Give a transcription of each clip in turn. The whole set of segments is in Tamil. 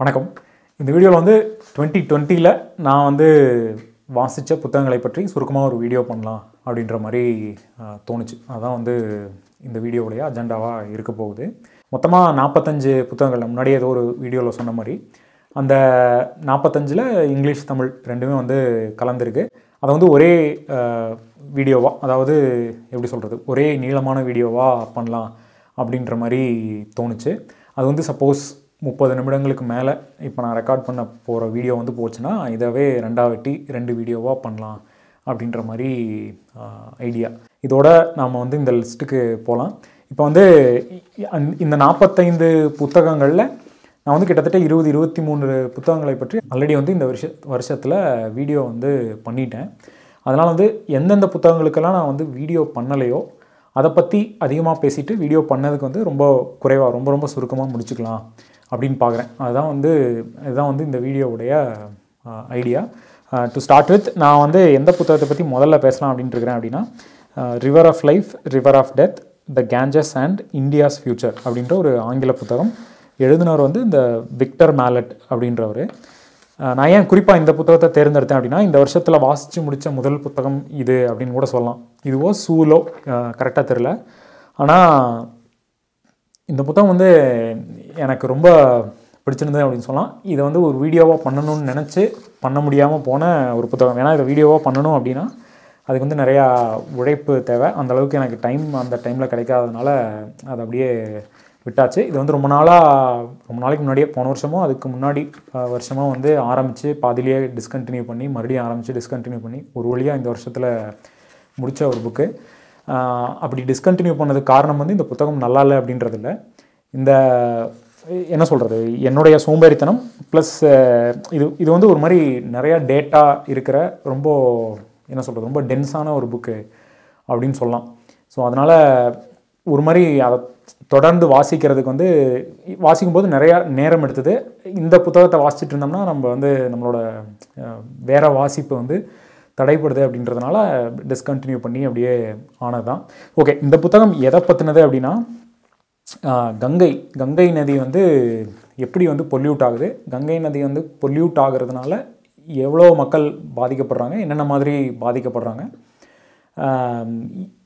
வணக்கம். இந்த வீடியோவில் வந்து டுவெண்ட்டி டுவெண்ட்டியில் நான் வந்து வாசித்த புத்தகங்களை பற்றி சுருக்கமாக ஒரு வீடியோ பண்ணலாம் அப்படின்ற மாதிரி தோணுச்சு. அதான் வந்து இந்த வீடியோவுடைய அஜெண்டாவாக இருக்க போகுது. மொத்தமாக நாற்பத்தஞ்சு புத்தகங்கள் முன்னாடியே ஏதோ ஒரு வீடியோவில் சொன்ன மாதிரி. அந்த நாற்பத்தஞ்சில் இங்கிலீஷ் தமிழ் ரெண்டுமே வந்து கலந்துருக்கு. அதை வந்து ஒரே வீடியோவாக அதாவது எப்படி சொல்கிறது ஒரே நீளமான வீடியோவாக பண்ணலாம் அப்படின்ற மாதிரி தோணுச்சு. அது வந்து சப்போஸ் முப்பது நிமிடங்களுக்கு மேலே இப்போ நான் ரெக்கார்ட் பண்ண போகிற வீடியோ வந்து போச்சுன்னா இதவே ரெண்டாவட்டி ரெண்டு வீடியோவாக பண்ணலாம் அப்படின்ற மாதிரி ஐடியா இதோட நாம் வந்து இந்த லிஸ்ட்டுக்கு போகலாம் இப்போ வந்து இந்த நாற்பத்தைந்து புத்தகங்களில் நான் வந்து கிட்டத்தட்ட இருபது இருபத்தி மூணு புத்தகங்களை பற்றி ஆல்ரெடி வந்து இந்த வருஷ வருஷத்தில் வீடியோ வந்து பண்ணிட்டேன். அதனால் வந்து எந்தெந்த புத்தகங்களுக்கெல்லாம் நான் வந்து வீடியோ பண்ணலையோ அதை பற்றி அதிகமாக பேசிட்டு வீடியோ பண்ணதுக்கு வந்து ரொம்ப குறைவாக ரொம்ப ரொம்ப சுருக்கமாக முடிச்சுக்கலாம். அப்படின்னு பார்க்குறேன். அதுதான் வந்து இதுதான் வந்து இந்த வீடியோவுடைய ஐடியா டு ஸ்டார்ட் வித் நான் வந்து எந்த புத்தகத்தை பற்றி முதல்ல பேசலாம் அப்படின்ட்டு இருக்கிறேன் அப்படின்னா river of life river of death the Ganges and India's future அப்படின்ற ஒரு ஆங்கில புத்தகம். எழுதினவர் வந்து இந்த விக்டர் மேலட் அப்படின்றவர். நான் ஏன் குறிப்பாக இந்த புத்தகத்தை தேர்ந்தெடுத்தேன் அப்படின்னா இந்த வருஷத்தில் வாசித்து முடித்த முதல் புத்தகம் இது அப்படின்னு கூட சொல்லலாம். இதுவோ சூலோ கரெக்டாக தெரில ஆனால் இந்த புத்தகம் வந்து எனக்கு ரொம்ப பிடிச்சிருந்தது அப்படின்னு சொல்லலாம். இதை வந்து ஒரு வீடியோவாக பண்ணணும்னு நினச்சி பண்ண முடியாமல் போன ஒரு புத்தகம். ஏன்னா இதை வீடியோவாக பண்ணணும் அப்படின்னா அதுக்கு வந்து நிறையா உழைப்பு தேவை. அந்தளவுக்கு எனக்கு டைம் அந்த டைமில் கிடைக்காததுனால அது அப்படியே விட்டாச்சு. இது வந்து ரொம்ப நாளாக ரொம்ப நாளைக்கு முன்னாடியே போன வருஷமோ அதுக்கு முன்னாடி வருஷமாக வருஷமோ வந்து ஆரம்பித்து பாதிலேயே டிஸ்கண்டினியூ பண்ணி மறுபடியும் ஆரம்பித்து டிஸ்கண்டினியூ பண்ணி ஒரு வழியாக இந்த வருஷத்தில் முடித்த ஒரு புக்கு அப்படி டிஸ்கண்டினியூ பண்ணதுக்கு காரணம் வந்து இந்த புத்தகம் நல்லா இல்லை அப்படின்றது இல்லை இந்த என்ன சொல்கிறது என்னுடைய சோம்பேறித்தனம் ப்ளஸ் இது இது வந்து ஒரு மாதிரி நிறையா டேட்டா இருக்கிற ரொம்ப என்ன சொல்கிறது ரொம்ப டென்ஸான ஒரு புக்கு அப்படின்னு சொல்லலாம். ஸோ அதனால் ஒரு மாதிரி அதை தொடர்ந்து வாசிக்கிறதுக்கு வந்து வாசிக்கும்போது நிறையா நேரம் எடுத்தது. இந்த புத்தகத்தை வாசிச்சுட்டு இருந்தோம்னா நம்ம வந்து நம்மளோட வேற வாசிப்பு வந்து தடைப்படுது அப்படின்றதுனால டிஸ்கண்டினியூ பண்ணி அப்படியே ஆனது தான் ஓகே இந்த புத்தகம் எதை பற்றினது அப்படின்னா கங்கை. கங்கை நதி வந்து எப்படி வந்து பொல்யூட் ஆகுது? கங்கை நதி வந்து பொல்யூட் ஆகிறதுனால எவ்வளோ மக்கள் பாதிக்கப்படுறாங்க? என்னென்ன மாதிரி பாதிக்கப்படுறாங்க?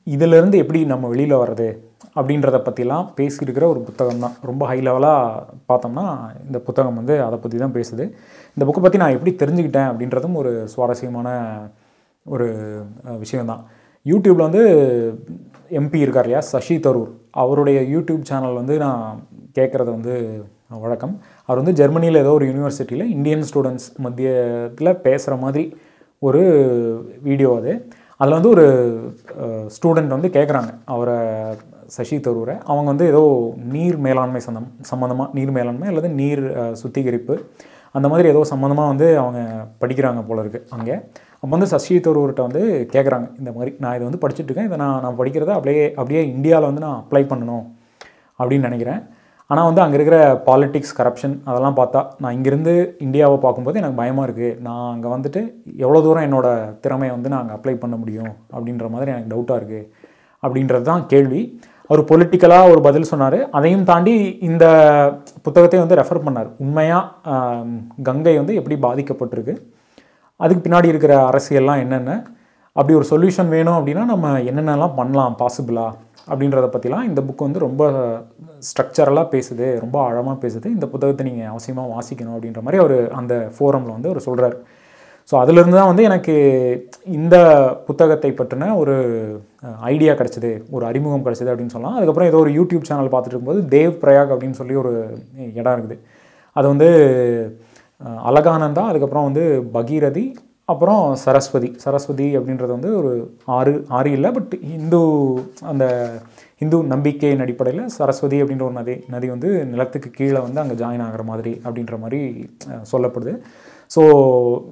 இதிலிருந்து எப்படி நம்ம வெளியில் வர்றது? அப்படின்றத பற்றிலாம் பேசியிருக்கிற ஒரு புத்தகம் தான். ரொம்ப ஹை லெவலாக பார்த்தோம்னா இந்த புத்தகம் வந்து அதை பற்றி தான் பேசுது. இந்த புக்கை பற்றி நான் எப்படி தெரிஞ்சுக்கிட்டேன் அப்படின்றதும் ஒரு சுவாரஸ்யமான ஒரு அஹ், விஷயம்தான். யூடியூப்பில் வந்து எம்பி இருக்கார் இல்லையா? சசி தரூர். அவருடைய யூடியூப் சேனல் வந்து நான் கேட்குறது வந்து வழக்கம். அவர் வந்து ஜெர்மனியில் ஏதோ ஒரு யூனிவர்சிட்டியில் இந்தியன் ஸ்டூடெண்ட்ஸ் மத்தியத்தில் பேசுகிற மாதிரி ஒரு வீடியோ அது. அதில் வந்து ஒரு ஸ்டூடெண்ட் வந்து கேட்குறாங்க அவரை சசி தரூரை. அவங்க வந்து ஏதோ நீர் மேலாண்மை சந்தம் சம்மந்தமாக நீர் மேலாண்மை அல்லது நீர் சுத்திகரிப்பு அந்த மாதிரி ஏதோ சம்மந்தமாக வந்து அவங்க படிக்கிறாங்க போல இருக்குது அங்கே. அப்போ வந்து சசி தரூர்கிட்ட வந்து கேட்குறாங்க இந்த மாதிரி நான் இதை வந்து படிச்சுட்ருக்கேன் இதை நான் நான் படிக்கிறத அப்படியே அப்படியே இந்தியாவில் வந்து நான் அப்ளை பண்ணணும் அப்படின்னு நினைக்கிறேன். ஆனால் வந்து அங்கே இருக்கிற பாலிட்டிக்ஸ் கரப்ஷன் அதெல்லாம் பார்த்தா நான் இங்கேருந்து இந்தியாவை பார்க்கும்போது எனக்கு பயமாக இருக்குது நான் அங்கே வந்துட்டு எவ்வளோ தூரம் என்னோட திறமையை வந்து நான் அங்கே அப்ளை பண்ண முடியும் அப்படின்ற மாதிரி எனக்கு டவுட்டாக இருக்குது அப்படின்றது தான் கேள்வி. அவர் பொலிட்டிக்கலாக ஒரு பதில் சொன்னார். அதையும் தாண்டி இந்த புத்தகத்தை வந்து ரெஃபர் பண்ணார். உண்மையாக கங்கை வந்து எப்படி பாதிக்கப்பட்டிருக்கு? அதுக்கு பின்னாடி இருக்கிற அரசியல்லாம் என்னென்ன? அப்படி ஒரு சொல்யூஷன் வேணும் அப்படின்னா நம்ம என்னென்னலாம் பண்ணலாம் பாசிபிளா அப்படின்றத பற்றிலாம் இந்த புக் வந்து ரொம்ப ஸ்ட்ரக்சரலாக பேசுது ரொம்ப ஆழமாக பேசுது. இந்த புத்தகத்தை நீங்கள் அவசியமாக வாசிக்கணும் அப்படின்ற மாதிரி அவர் அந்த ஃபோரமில் வந்து அவர் சொல்கிறார் ஸோ அதுலேருந்து தான் வந்து எனக்கு இந்த புத்தகத்தை பற்றின ஒரு ஐடியா கிடச்சிது ஒரு அறிமுகம் கிடச்சிது அப்படின்னு சொல்லலாம். அதுக்கப்புறம் ஏதோ ஒரு யூடியூப் சேனல் பார்த்துட்டு இருக்கும்போது தேவ் பிரயாக் அப்படின்னு சொல்லி ஒரு இடம் இருக்குது. அது வந்து அலகானந்தா அதுக்கப்புறம் வந்து பகீரதி அப்புறம் சரஸ்வதி. சரஸ்வதி அப்படின்றது வந்து ஒரு ஆறு ஆறு இல்லை பட் இந்து அந்த இந்து நம்பிக்கையின் அடிப்படையில் சரஸ்வதி அப்படின்ற ஒரு நதி நதி வந்து நிலத்துக்கு கீழே வந்து அங்கே ஜாயின் ஆகிற மாதிரி அப்படின்ற மாதிரி சொல்லப்படுது. ஸோ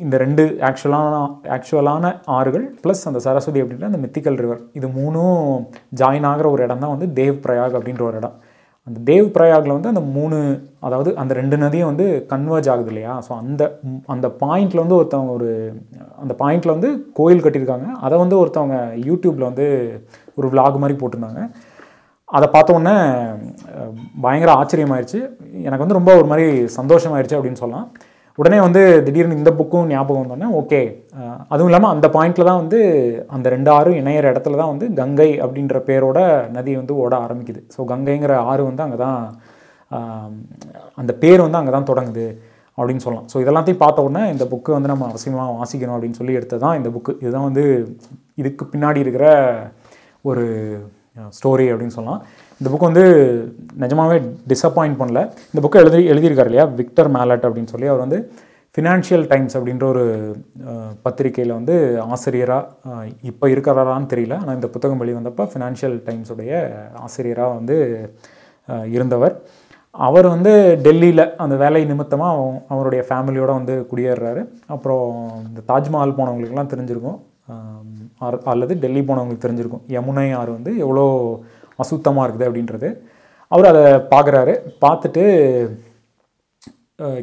இந்த ரெண்டு ஆக்சுவலான ஆக்சுவலான ஆறுகள் ப்ளஸ் அந்த சரஸ்வதி அப்படின்ற அந்த மித்திக்கல் ரிவர் இது மூணும் ஜாயின் ஆகிற ஒரு இடம் தான் வந்து தேவ் பிரயாக் அப்படின்ற ஒரு இடம். அந்த தேவ் பிரயாகில் வந்து அந்த மூணு அதாவது அந்த ரெண்டு நதியும் வந்து கன்வர்ஜ் ஆகுது இல்லையா? ஸோ அந்த அந்த பாயிண்டில் வந்து ஒருத்தவங்க ஒரு அந்த பாயிண்டில் வந்து கோயில் கட்டியிருக்காங்க. அதை வந்து ஒருத்தவங்க யூடியூப்பில் வந்து ஒரு vlog மாதிரி போட்டிருந்தாங்க. அதை பார்த்தோன்னே பயங்கர ஆச்சரியமாயிருச்சு. எனக்கு வந்து ரொம்ப ஒரு மாதிரி சந்தோஷமாயிருச்சு அப்படின்னு சொல்லலாம். உடனே வந்து திடீர்னு இந்த புக்கும் ஞாபகம் வந்தோடனே ஓகே. அதுவும் இல்லாமல் அந்த பாயிண்டில் தான் வந்து அந்த ரெண்டு ஆறும் இணையிற இடத்துல தான் வந்து கங்கை அப்படின்ற பேரோட நதி வந்து ஓட ஆரம்பிக்குது. ஸோ கங்கைங்கிற ஆறு வந்து அங்கே தான் அந்த பேர் வந்து அங்கே தான் தொடங்குது அப்படின்னு சொல்லலாம். ஸோ இதெல்லாத்தையும் பார்த்த உடனே இந்த புக்கு வந்து நம்ம அவசியமாக வாசிக்கணும் அப்படின்னு சொல்லி எடுத்தது தான் இந்த புக்கு. இதுதான் வந்து இதுக்கு பின்னாடி இருக்கிற ஒரு ஸ்டோரி அப்படின்னு சொல்லலாம். இந்த புக் வந்து நிஜமாவே டிசப்பாயிண்ட் பண்ணல. இந்த புக்கை எழுதி எழுதியிருக்காரு இல்லையா? விக்டர் மேலட் அப்படின்னு சொல்லி அவர் வந்து ஃபினான்ஷியல் டைம்ஸ் அப்படின்ற ஒரு பத்திரிக்கையில் வந்து ஆசிரியராக இப்போ இருக்கிறாரான்னு தெரியல. ஆனால் இந்த புத்தகம் வெளிவந்தப்போ ஃபினான்ஷியல் டைம்ஸுடைய ஆசிரியராக வந்து இருந்தவர். அவர் வந்து டெல்லியில் அந்த வேலை நிமித்தமாக அவருடைய ஃபேமிலியோடு வந்து குடியேறுறாரு. அப்புறம் இந்த தாஜ்மஹால் போனவங்களுக்குலாம் தெரிஞ்சிருக்கும். அல்லது டெல்லி போனவங்களுக்கு தெரிஞ்சிருக்கும். யமுனை ஆறு வந்து எவ்வளோ அசுத்தமாக இருக்குது அப்படின்றது. அவர் அதை பார்க்குறாரு. பார்த்துட்டு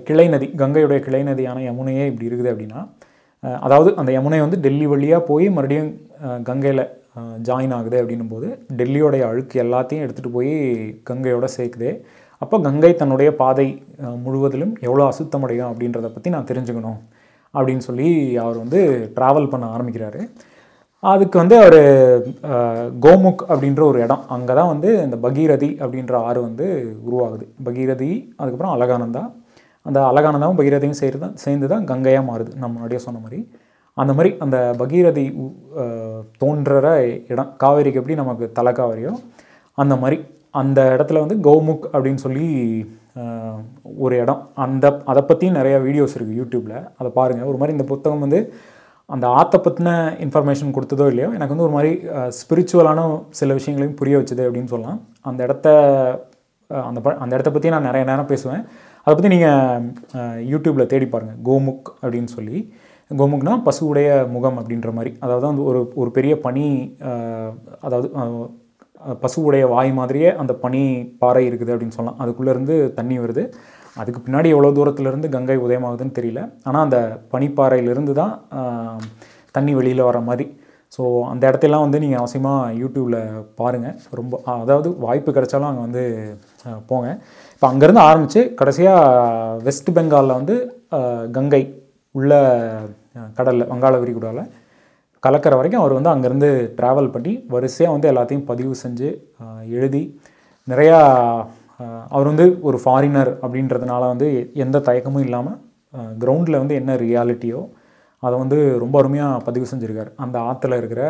கிளை நதி கங்கையுடைய கிளை நதியான யமுனையே இப்படி இருக்குது அப்படின்னா அதாவது அந்த யமுனை வந்து டெல்லி வழியாக போய் மறுபடியும் கங்கையில் ஜாயின் ஆகுது அப்படின்னும் போது டெல்லியோடைய அழுக்கு எல்லாத்தையும் எடுத்துகிட்டு போய் கங்கையோட சேர்க்குது. அப்போ கங்கை தன்னுடைய பாதை முழுவதிலும் எவ்வளோ அசுத்தமடையும் அப்படின்றத பற்றி நான் தெரிஞ்சுக்கணும் அப்படின்னு சொல்லி அவர் வந்து ட்ராவல் பண்ண ஆரம்பிக்கிறாரு. அதுக்கு வந்து அவர் கோமுக் அப்படின்ற ஒரு இடம். அங்கே தான் வந்து இந்த பகீரதி அப்படின்ற ஆறு வந்து உருவாகுது. பகீரதி அதுக்கப்புறம் அலகானந்தா அந்த அலகானந்தாவும் பகீரதியும் சேர்ந்து தான் சேர்ந்து தான் கங்கையாக மாறுது. நம்ம முன்னாடியே சொன்ன மாதிரி. அந்த மாதிரி அந்த பகீரதி உ- இடம் காவேரிக்கு எப்படி நமக்கு தலை காவேரியோ அந்த மாதிரி. அந்த இடத்துல வந்து கௌமுக் அப்படின்னு சொல்லி ஒரு இடம். அந்த அதை பற்றியும் நிறையா வீடியோஸ் இருக்குது யூடியூப்பில் அதை பாருங்கள் ஒரு மாதிரி இந்த புத்தகம் வந்து அந்த ஆற்றை பற்றின இன்ஃபர்மேஷன் கொடுத்ததோ இல்லையோ எனக்கு வந்து ஒரு மாதிரி ஸ்பிரிச்சுவலான சில விஷயங்களையும் புரிய வச்சுது அப்படின்னு சொல்லலாம். அந்த இடத்த அந்த ப அந்த இடத்த பற்றி நான் நிறைய நேரம் பேசுவேன். அதை பற்றி நீங்கள் யூடியூப்பில் தேடி பாருங்கள் கோமுக் அப்படின்னு சொல்லி. கோமுக்னா பசுவுடைய முகம் அப்படின்ற மாதிரி. அதாவது வந்து ஒரு ஒரு பெரிய பனி அதாவது பசுவுடைய வாய் மாதிரியே அந்த பனி பாறை இருக்குது அப்படின்னு சொல்லலாம். அதுக்குள்ளேருந்து தண்ணி வருது. அதுக்கு பின்னாடி எவ்வளோ தூரத்துலேருந்து கங்கை உதயமாகுதுன்னு தெரியல. ஆனால் அந்த பனிப்பாறையிலிருந்து தான் தண்ணி வெளியில் வர மாதிரி. ஸோ அந்த இடத்தெல்லாம் வந்து நீங்கள் அவசியமாக யூடியூப்பில் பாருங்கள் ரொம்ப அதாவது வாய்ப்பு கிடைச்சாலும் அங்கே வந்து போங்க. இப்போ அங்கேருந்து ஆரம்பித்து கடைசியாக வெஸ்ட் பெங்காலில் வந்து கங்கை உள்ள கடலில் வங்காள விரிகுடாவில் கலக்கிற வரைக்கும் அவர் வந்து அங்கேருந்து ட்ராவல் பண்ணி வரிசையாக வந்து எல்லாத்தையும் பதிவு செஞ்சு எழுதி நிறையா அவர் வந்து ஒரு ஃபாரினர் அப்படின்றதுனால வந்து எந்த தயக்கமும் இல்லாமல் கிரவுண்டில் வந்து என்ன ரியாலிட்டியோ அதை வந்து ரொம்ப அருமையாக பதிவு செஞ்சுருக்கார். அந்த ஆற்றுல இருக்கிற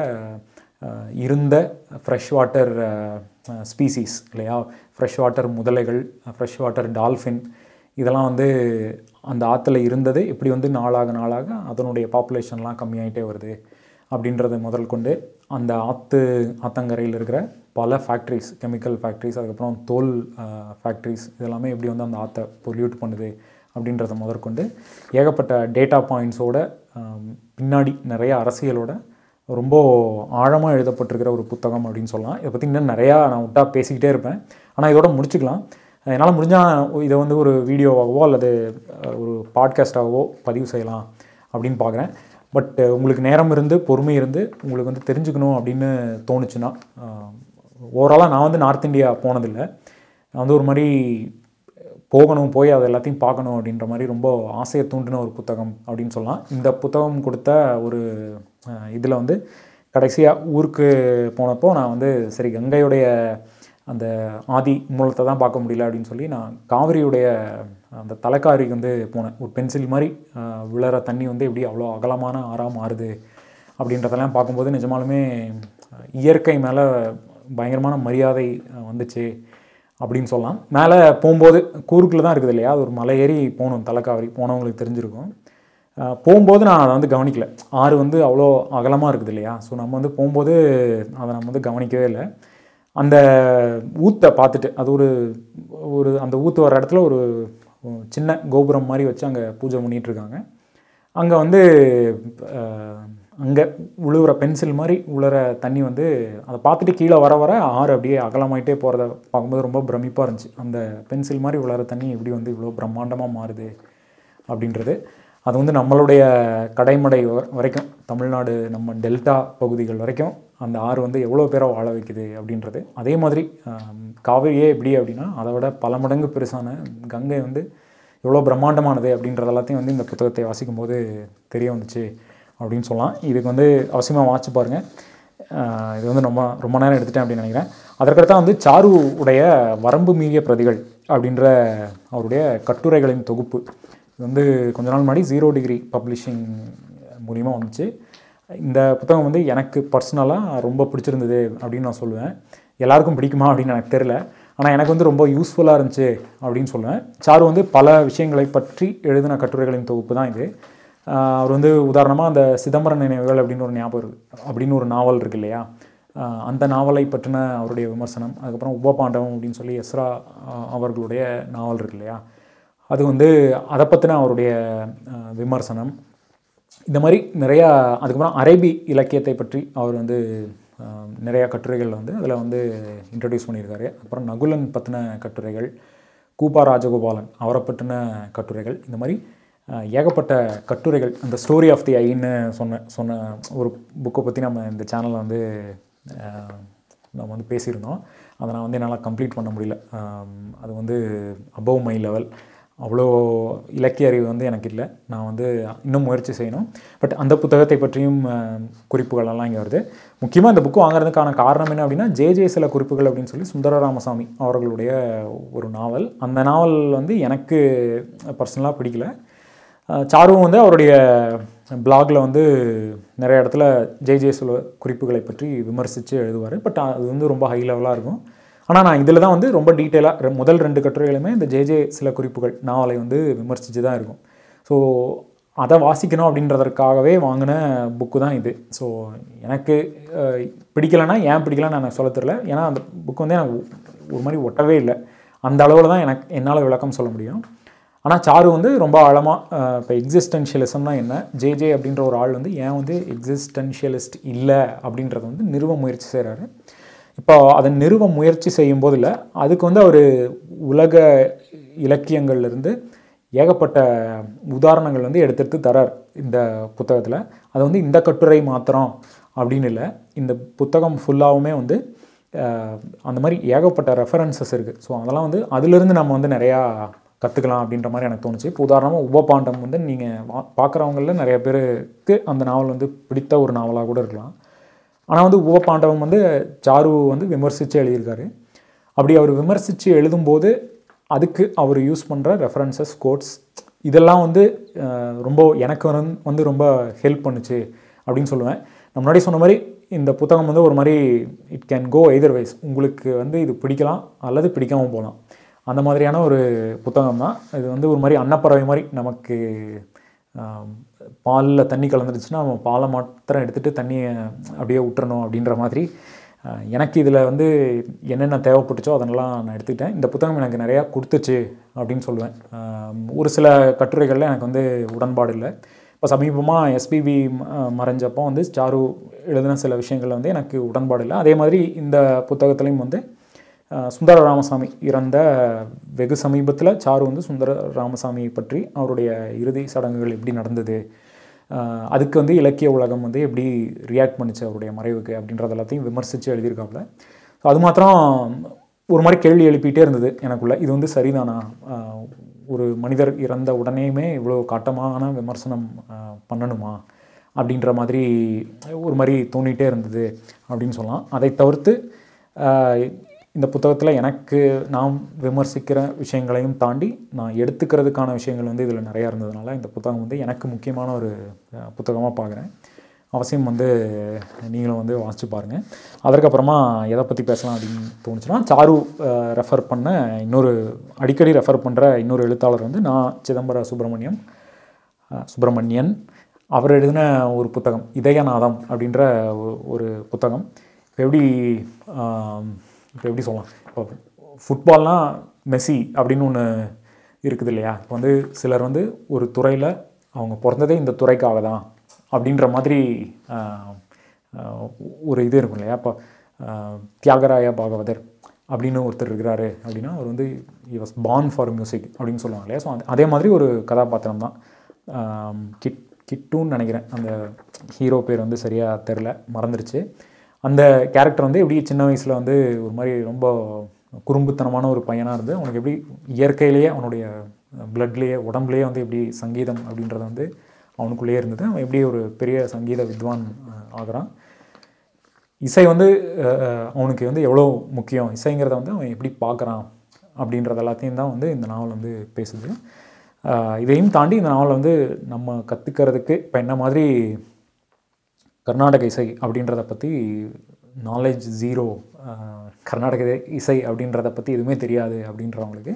இருந்த ஃப்ரெஷ் வாட்டர் ஸ்பீசிஸ் இல்லையா? ஃப்ரெஷ் வாட்டர் முதலைகள் ஃப்ரெஷ் வாட்டர் டால்ஃபின் இதெல்லாம் வந்து அந்த ஆற்றுல இருந்தது. இப்படி வந்து நாளாக நாளாக அதனுடைய பாப்புலேஷன்லாம் கம்மியாகிட்டே வருது. அப்படின்றத முதல் கொண்டு அந்த ஆற்று ஆத்தங்கரையில் இருக்கிற பல ஃபேக்ட்ரிஸ் கெமிக்கல் ஃபேக்ட்ரிஸ் அதுக்கப்புறம் தோல் ஃபேக்ட்ரிஸ் இதெல்லாமே எப்படி வந்து அந்த ஆற்றை பொல்யூட் பண்ணுது அப்படின்றத முதற்கொண்டு ஏகப்பட்ட டேட்டா பாயிண்ட்ஸோட பின்னாடி நிறைய அரசியலோட ரொம்ப ஆழமாக எழுதப்பட்டிருக்கிற ஒரு புத்தகம் அப்படின்னு சொல்லலாம். இதை பற்றி இன்னும் நிறையா நான் விட்டா பேசிக்கிட்டே இருப்பேன். ஆனால் இதோட முடிச்சுக்கலாம். என்னால் முடிஞ்சால் இதை வந்து ஒரு வீடியோவாகவோ அல்லது ஒரு பாட்காஸ்டாகவோ பதிவு செய்யலாம் அப்படின்னு பார்க்குறேன் பட் uh, உங்களுக்கு நேரம் இருந்து பொறுமை இருந்து உங்களுக்கு வந்து தெரிஞ்சுக்கணும் அப்படின்னு தோணுச்சுன்னா ஓவராலாக நான் வந்து நார்த் இந்தியா போனதில்லை. நான் வந்து ஒரு மாதிரி போகணும் போய் அதை எல்லாத்தையும் பார்க்கணும் அப்படின்ற மாதிரி ரொம்ப ஆசையை தூண்டின ஒரு புத்தகம் அப்படின்னு சொல்லலாம். இந்த புத்தகம் கொடுத்த ஒரு இதில் வந்து கடைசியாக ஊருக்கு போனப்போ நான் வந்து சரி கங்கையுடைய அந்த ஆதி மூலத்தை தான் பார்க்க முடியல அப்படின்னு சொல்லி நான் காவிரியுடைய அந்த தலைக்காரிக்கு வந்து போனேன். ஒரு பென்சில் மாதிரி விழற தண்ணி வந்து எப்படி அவ்வளோ அகலமான ஆறாக மாறுது அப்படின்றதெல்லாம் பார்க்கும்போது நிஜமாலுமே இயற்கை மேலே பயங்கரமான மரியாதை வந்துச்சு அப்படின்னு சொல்லலாம். மேலே போகும்போது கூறுக்கில் தான் இருக்குது இல்லையா? அது ஒரு மலை ஏறி போகணும் தலைக்காவிரி போனவங்களுக்கு தெரிஞ்சிருக்கும். போகும்போது நான் அதை வந்து கவனிக்கல. ஆறு வந்து அவ்வளோ அகலமாக இருக்குது இல்லையா? ஸோ நம்ம வந்து போகும்போது அதை நம்ம வந்து கவனிக்கவே இல்லை. அந்த ஊத்தை பார்த்துட்டு அது ஒரு ஒரு அந்த ஊத்து வர இடத்துல ஒரு சின்ன கோபுரம் மாதிரி வச்சு அங்கே பூஜை பண்ணிகிட்ருக்காங்க அங்கே வந்து அங்கே உழுவுற பென்சில் மாதிரி உழுற தண்ணி வந்து அதை பார்த்துட்டு கீழே வர வர ஆறு அப்படியே அகலமாயிட்டே போகிறத பார்க்கும்போது ரொம்ப பிரமிப்பாக இருந்துச்சு. அந்த பென்சில் மாதிரி உழுற தண்ணி எப்படி வந்து இவ்வளோ பிரம்மாண்டமாக மாறுது அப்படின்றது. அது வந்து நம்மளுடைய கடைமடை வ- வரைக்கும் தமிழ்நாடு நம்ம டெல்டா பகுதிகள் வரைக்கும் அந்த ஆறு வந்து எவ்வளோ பேரை வாழ வைக்குது அப்படின்றது. அதே மாதிரி காவிரியே எப்படி அப்படின்னா அதை விட பல மடங்கு பெருசான கங்கை வந்து எவ்வளோ பிரம்மாண்டமானது அப்படின்றது எல்லாத்தையும் வந்து இந்த புத்தகத்தை வாசிக்கும் போது தெரிய வந்துச்சு அப்படின்னு சொல்லலாம். இதுக்கு வந்து அவசியமாக வாசிச்சு பாருங்கள் இது வந்து ரொம்ப ரொம்ப நேரம் எடுத்துட்டேன் அப்படின்னு நினைக்கிறேன். அதற்கடுத்தான் வந்து சாரு உடைய வரம்பு மீறிய பிரதிகள் அப்படின்ற அவருடைய கட்டுரைகளின் தொகுப்பு. இது வந்து கொஞ்ச நாள் முன்னாடி ஜீரோ டிகிரி பப்ளிஷிங் மூலிமா வந்துச்சு. இந்த புத்தகம் வந்து எனக்கு பர்சனலாக ரொம்ப பிடிச்சிருந்தது அப்படின்னு நான் சொல்லுவேன். எல்லாருக்கும் பிடிக்குமா அப்படின்னு எனக்கு தெரில ஆனால் எனக்கு வந்து ரொம்ப யூஸ்ஃபுல்லாக இருந்துச்சு அப்படின்னு சொல்லுவேன். சாரு வந்து பல விஷயங்களை பற்றி எழுதின கட்டுரைகளின் தொகுப்பு தான் இது. அவர் வந்து உதாரணமாக அந்த சிதம்பரம் நினைவுகள் அப்படின்னு ஒரு ஞாபகம் அப்படின்னு ஒரு நாவல் இருக்கு இல்லையா? அந்த நாவலை பற்றின அவருடைய விமர்சனம் அதுக்கப்புறம் உப பாண்டவம் அப்படின்னு சொல்லி எஸ்ரா அவர்களுடைய நாவல் இருக்கு இல்லையா? அது வந்து அதை பற்றின அவருடைய விமர்சனம். இந்த மாதிரி நிறையா அதுக்கப்புறம் அரேபி இலக்கியத்தை பற்றி அவர் வந்து நிறையா கட்டுரைகள் வந்து அதில் வந்து இன்ட்ரடியூஸ் பண்ணியிருக்காரு. அப்புறம் நகுலன் பற்றின கட்டுரைகள் கூபா ராஜகோபாலன் அவரை பற்றின கட்டுரைகள். இந்த மாதிரி ஏகப்பட்ட கட்டுரைகள். அந்த ஸ்டோரி ஆஃப் தி ஐன்னு சொன்ன சொன்ன ஒரு புக்கை பற்றி நம்ம இந்த சேனலில் வந்து நம்ம வந்து பேசியிருந்தோம். அதை நான் வந்து என்னால் கம்ப்ளீட் பண்ண முடியல. அது வந்து அபவ் மை லெவல் அவ்வளோ இலக்கிய அறிவு வந்து எனக்கு இல்லை நான் வந்து இன்னும் முயற்சி செய்யணும். பட் அந்த புத்தகத்தை பற்றியும் குறிப்புகளெல்லாம் இங்கே வருது. முக்கியமாக இந்த புக்கு வாங்குறதுக்கான காரணம் என்ன அப்படின்னா ஜே சில குறிப்புகள் அப்படின்னு சொல்லி சுந்தர ராமசாமி அவர்களுடைய ஒரு நாவல். அந்த நாவல் வந்து எனக்கு பர்சனலாக பிடிக்கல. சாருவும் வந்து அவருடைய பிளாகில் வந்து நிறைய இடத்துல ஜே ஜே சில குறிப்புகளை பற்றி விமர்சித்து எழுதுவார். பட் அது வந்து ரொம்ப ஹை லெவலாக இருக்கும். ஆனால் நான் இதில் தான் வந்து ரொம்ப டீட்டெயிலாக முதல் ரெண்டு கட்டுரைகளுமே இந்த ஜேஜே சில குறிப்புகள் நாவலை வந்து விமர்சித்து தான் இருக்கும். ஸோ அதை வாசிக்கணும் அப்படின்றதற்காகவே வாங்கின புக்கு தான் இது. ஸோ எனக்கு பிடிக்கலைன்னா ஏன் பிடிக்கலன்னு நான் சொல்ல தெரில ஏன்னா அந்த புக்கு வந்து எனக்கு ஒரு மாதிரி ஒட்டவே இல்லை. அந்த அளவில் தான் எனக்கு என்னால் விளக்கம் சொல்ல முடியும். ஆனால் சாரு வந்து ரொம்ப ஆழமாக இப்போ எக்ஸிஸ்டென்ஷியலிசம்னா என்ன? ஜேஜே அப்படின்ற ஒரு ஆள் வந்து ஏன் வந்து எக்ஸிஸ்டென்ஷியலிஸ்ட் இல்லை அப்படின்றத வந்து நிறுவ முயற்சி செய்கிறாரு இப்போ அதை நிறுவ முயற்சி செய்யும் போதில் அதுக்கு வந்து அவர் உலக இலக்கியங்கள்லேருந்து ஏகப்பட்ட உதாரணங்கள் வந்து எடுத்து எடுத்து தரார் இந்த புத்தகத்தில். அது வந்து இந்த கட்டுரை மாத்திரம் அப்படின்னு இல்லை. இந்த புத்தகம் ஃபுல்லாகவுமே வந்து அந்த மாதிரி ஏகப்பட்ட ரெஃபரன்சஸ் இருக்குது ஸோ அதெல்லாம் வந்து அதிலிருந்து நம்ம வந்து நிறையா கற்றுக்கலாம் அப்படின்ற மாதிரி எனக்கு தோணுச்சு. இப்போ உதாரணமாக உபபாண்டம் வந்து நீங்கள் பார்க்குறவங்களில் நிறைய பேருக்கு அந்த நாவல் வந்து பிடித்த ஒரு நாவலாக கூட இருக்கலாம். ஆனால் வந்து உபபாண்டவம் வந்து சாரு வந்து விமர்சித்து எழுதியிருக்காரு. அப்படி அவர் விமர்சித்து எழுதும்போது அதுக்கு அவர் யூஸ் பண்ணுற ரெஃபரன்சஸ் கோட்ஸ் இதெல்லாம் வந்து ரொம்ப எனக்கு வந்து வந்து ரொம்ப ஹெல்ப் பண்ணுச்சு அப்படின்னு சொல்லுவேன். நான் முன்னாடி சொன்ன மாதிரி இந்த புத்தகம் வந்து ஒரு மாதிரி it can go either ways உங்களுக்கு வந்து இது பிடிக்கலாம் அல்லது பிடிக்காமல் போகலாம். அந்த மாதிரியான ஒரு புத்தகம் தான் இது வந்து ஒரு மாதிரி அன்னப்பறவை மாதிரி நமக்கு பாலில் தண்ணி கலந்துருச்சுன்னா நம்ம பாலை மாத்திரம் எடுத்துகிட்டு தண்ணியை அப்படியே விட்டுறணும் அப்படின்ற மாதிரி எனக்கு இதில் வந்து என்னென்ன தேவைப்பட்டுச்சோ அதெல்லாம் நான் எடுத்துக்கிட்டேன். இந்த புத்தகம் எனக்கு நிறையா கொடுத்துச்சு அப்படின்னு சொல்லுவேன். ஒரு சில கட்டுரைகளில் எனக்கு வந்து உடன்பாடு இல்லை. இப்போ சமீபமாக எஸ்பிபி மறைஞ்சப்போ வந்து சாரு எழுதின சில விஷயங்கள் வந்து எனக்கு உடன்பாடு இல்லை. அதே மாதிரி இந்த புத்தகத்துலேயும் வந்து சுந்தர ராமசாமி இறந்த வெகு சமீபத்தில் சாரு வந்து சுந்தர ராமசாமியை பற்றி அவருடைய இறுதி சடங்குகள் எப்படி நடந்தது அதுக்கு வந்து இலக்கிய உலகம் வந்து எப்படி ரியாக்ட் பண்ணிச்சு அவருடைய மறைவுக்கு அப்படின்றது எல்லாத்தையும் விமர்சித்து எழுதியிருக்காப்புல. ஸோ அது மாத்திரம் ஒரு மாதிரி கேள்வி எழுப்பிகிட்டே இருந்தது எனக்குள்ளே. இது வந்து சரிதானா? ஒரு மனிதர் இறந்த உடனேயுமே இவ்வளோ காட்டமான விமர்சனம் பண்ணணுமா? அப்படின்ற மாதிரி ஒரு மாதிரி தோணிகிட்டே இருந்தது அப்படின்னு சொல்லலாம். அதை தவிர்த்து இந்த புத்தகத்தில் எனக்கு நான் விமர்சிக்கிற விஷயங்களையும் தாண்டி நான் எடுத்துக்கிறதுக்கான விஷயங்கள் வந்து இதில் நிறையா இருந்ததுனால இந்த புத்தகம் வந்து எனக்கு முக்கியமான ஒரு புத்தகமாக பார்க்குறேன். அவசியம் வந்து நீங்களும் வந்து வாசிச்சு பாருங்கள் அதற்கப்புறமா எதை பற்றி பேசலாம் அப்படின்னு தோணுச்சுன்னா சாரு ரெஃபர் பண்ண இன்னொரு அடிக்கடி ரெஃபர் பண்ணுற இன்னொரு எழுத்தாளர் வந்து நான் சிதம்பர சுப்பிரமணியம் சுப்பிரமணியன். அவர் எழுதின ஒரு புத்தகம் இதயநாதம் அப்படின்ற ஒ- ஒரு புத்தகம். எப்படி இப்போ எப்படி சொல்லலாம்? இப்போ ஃபுட்பால்னால் மெஸ்ஸி அப்படின்னு ஒன்று இருக்குது இல்லையா? இப்போ வந்து சிலர் வந்து ஒரு துறையில் அவங்க பிறந்ததே இந்த துறைக்காக தான் அப்படின்ற மாதிரி ஒரு இது இருக்கும் இல்லையா? இப்போ தியாகராய பாகவதர் அப்படின்னு ஒருத்தர் இருக்கிறாரு அப்படின்னா அவர் வந்து he was born for music அப்படின்னு சொல்லுவாங்க இல்லையா? ஸோ அதே மாதிரி ஒரு கதாபாத்திரம் தான். கிட் கிட்டுன்னு நினைக்கிறேன். அந்த ஹீரோ பேர் வந்து சரியாக தெரில மறந்துருச்சு. அந்த கேரக்டர் வந்து எப்படி சின்ன வயசில் வந்து ஒரு மாதிரி ரொம்ப குறும்புத்தனமான ஒரு பையனாக இருந்து அவனுக்கு எப்படி இயற்கையிலேயே அவனுடைய பிளட்லேயே உடம்புலேயே வந்து எப்படி சங்கீதம் அப்படின்றது வந்து அவனுக்குள்ளேயே இருந்தது. அவன் எப்படி ஒரு பெரிய சங்கீத வித்வான் ஆகிறான் ஆகுறான். இசை வந்து அவனுக்கு வந்து எவ்வளோ முக்கியம். இசைங்கிறத வந்து அவன் எப்படி பார்க்குறான் அப்படின்றது எல்லாத்தையும் தான் வந்து இந்த நாவல் வந்து பேசுது. இதையும் தாண்டி இந்த நாவல் வந்து நம்ம கற்றுக்கிறதுக்கு இப்போ என்ன மாதிரி கர்நாடக இசை அப்படின்றத பற்றி நாலேஜ் ஜீரோ கர்நாடக இசை அப்படின்றத பற்றி எதுவுமே தெரியாது அப்படின்றவங்களுக்கு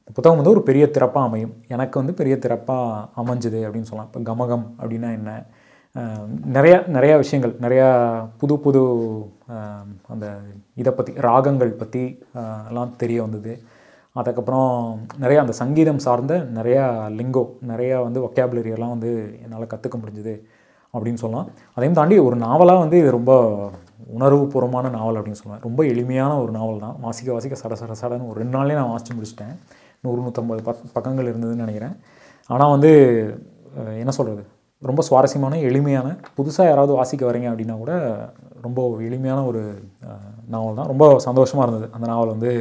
இந்த புத்தகம் வந்து ஒரு பெரிய திறப்பாக அமையும். எனக்கு வந்து பெரிய திறப்பாக அமைஞ்சுது அப்படின்னு சொல்லலாம். இப்போ கமகம் அப்படின்னா என்ன? நிறையா நிறையா விஷயங்கள் நிறையா புது புது அந்த இதை பற்றி ராகங்கள் பற்றி எல்லாம் தெரிய வந்தது. அதுக்கப்புறம் நிறையா அந்த சங்கீதம் சார்ந்த நிறையா லிங்கோ நிறையா வந்து ஒக்கேபுலரி எல்லாம் வந்து என்னால் கற்றுக்க முடிஞ்சுது. அப்படின்னு சொல்லலாம். அதையும் தாண்டி ஒரு நாவலாக வந்து இது ரொம்ப உணர்வுபூர்வமான நாவல் அப்படின்னு சொல்லுவேன் ரொம்ப எளிமையான ஒரு நாவல் தான். வாசிக்க வாசிக்க சட சட சடன்னு ஒரு ரெண்டு நாள்லேயே நான் வாசித்து முடிச்சிட்டேன். நூறு நூற்றம்பது பக் பக்கங்கள் இருந்ததுன்னு நினைக்கிறேன். ஆனால் வந்து என்ன சொல்கிறது ரொம்ப சுவாரஸ்யமான எளிமையான புதுசாக யாராவது வாசிக்க வரீங்க அப்படின்னா கூட ரொம்ப எளிமையான ஒரு நாவல் தான். ரொம்ப சந்தோஷமாக இருந்தது. அந்த நாவல் வந்து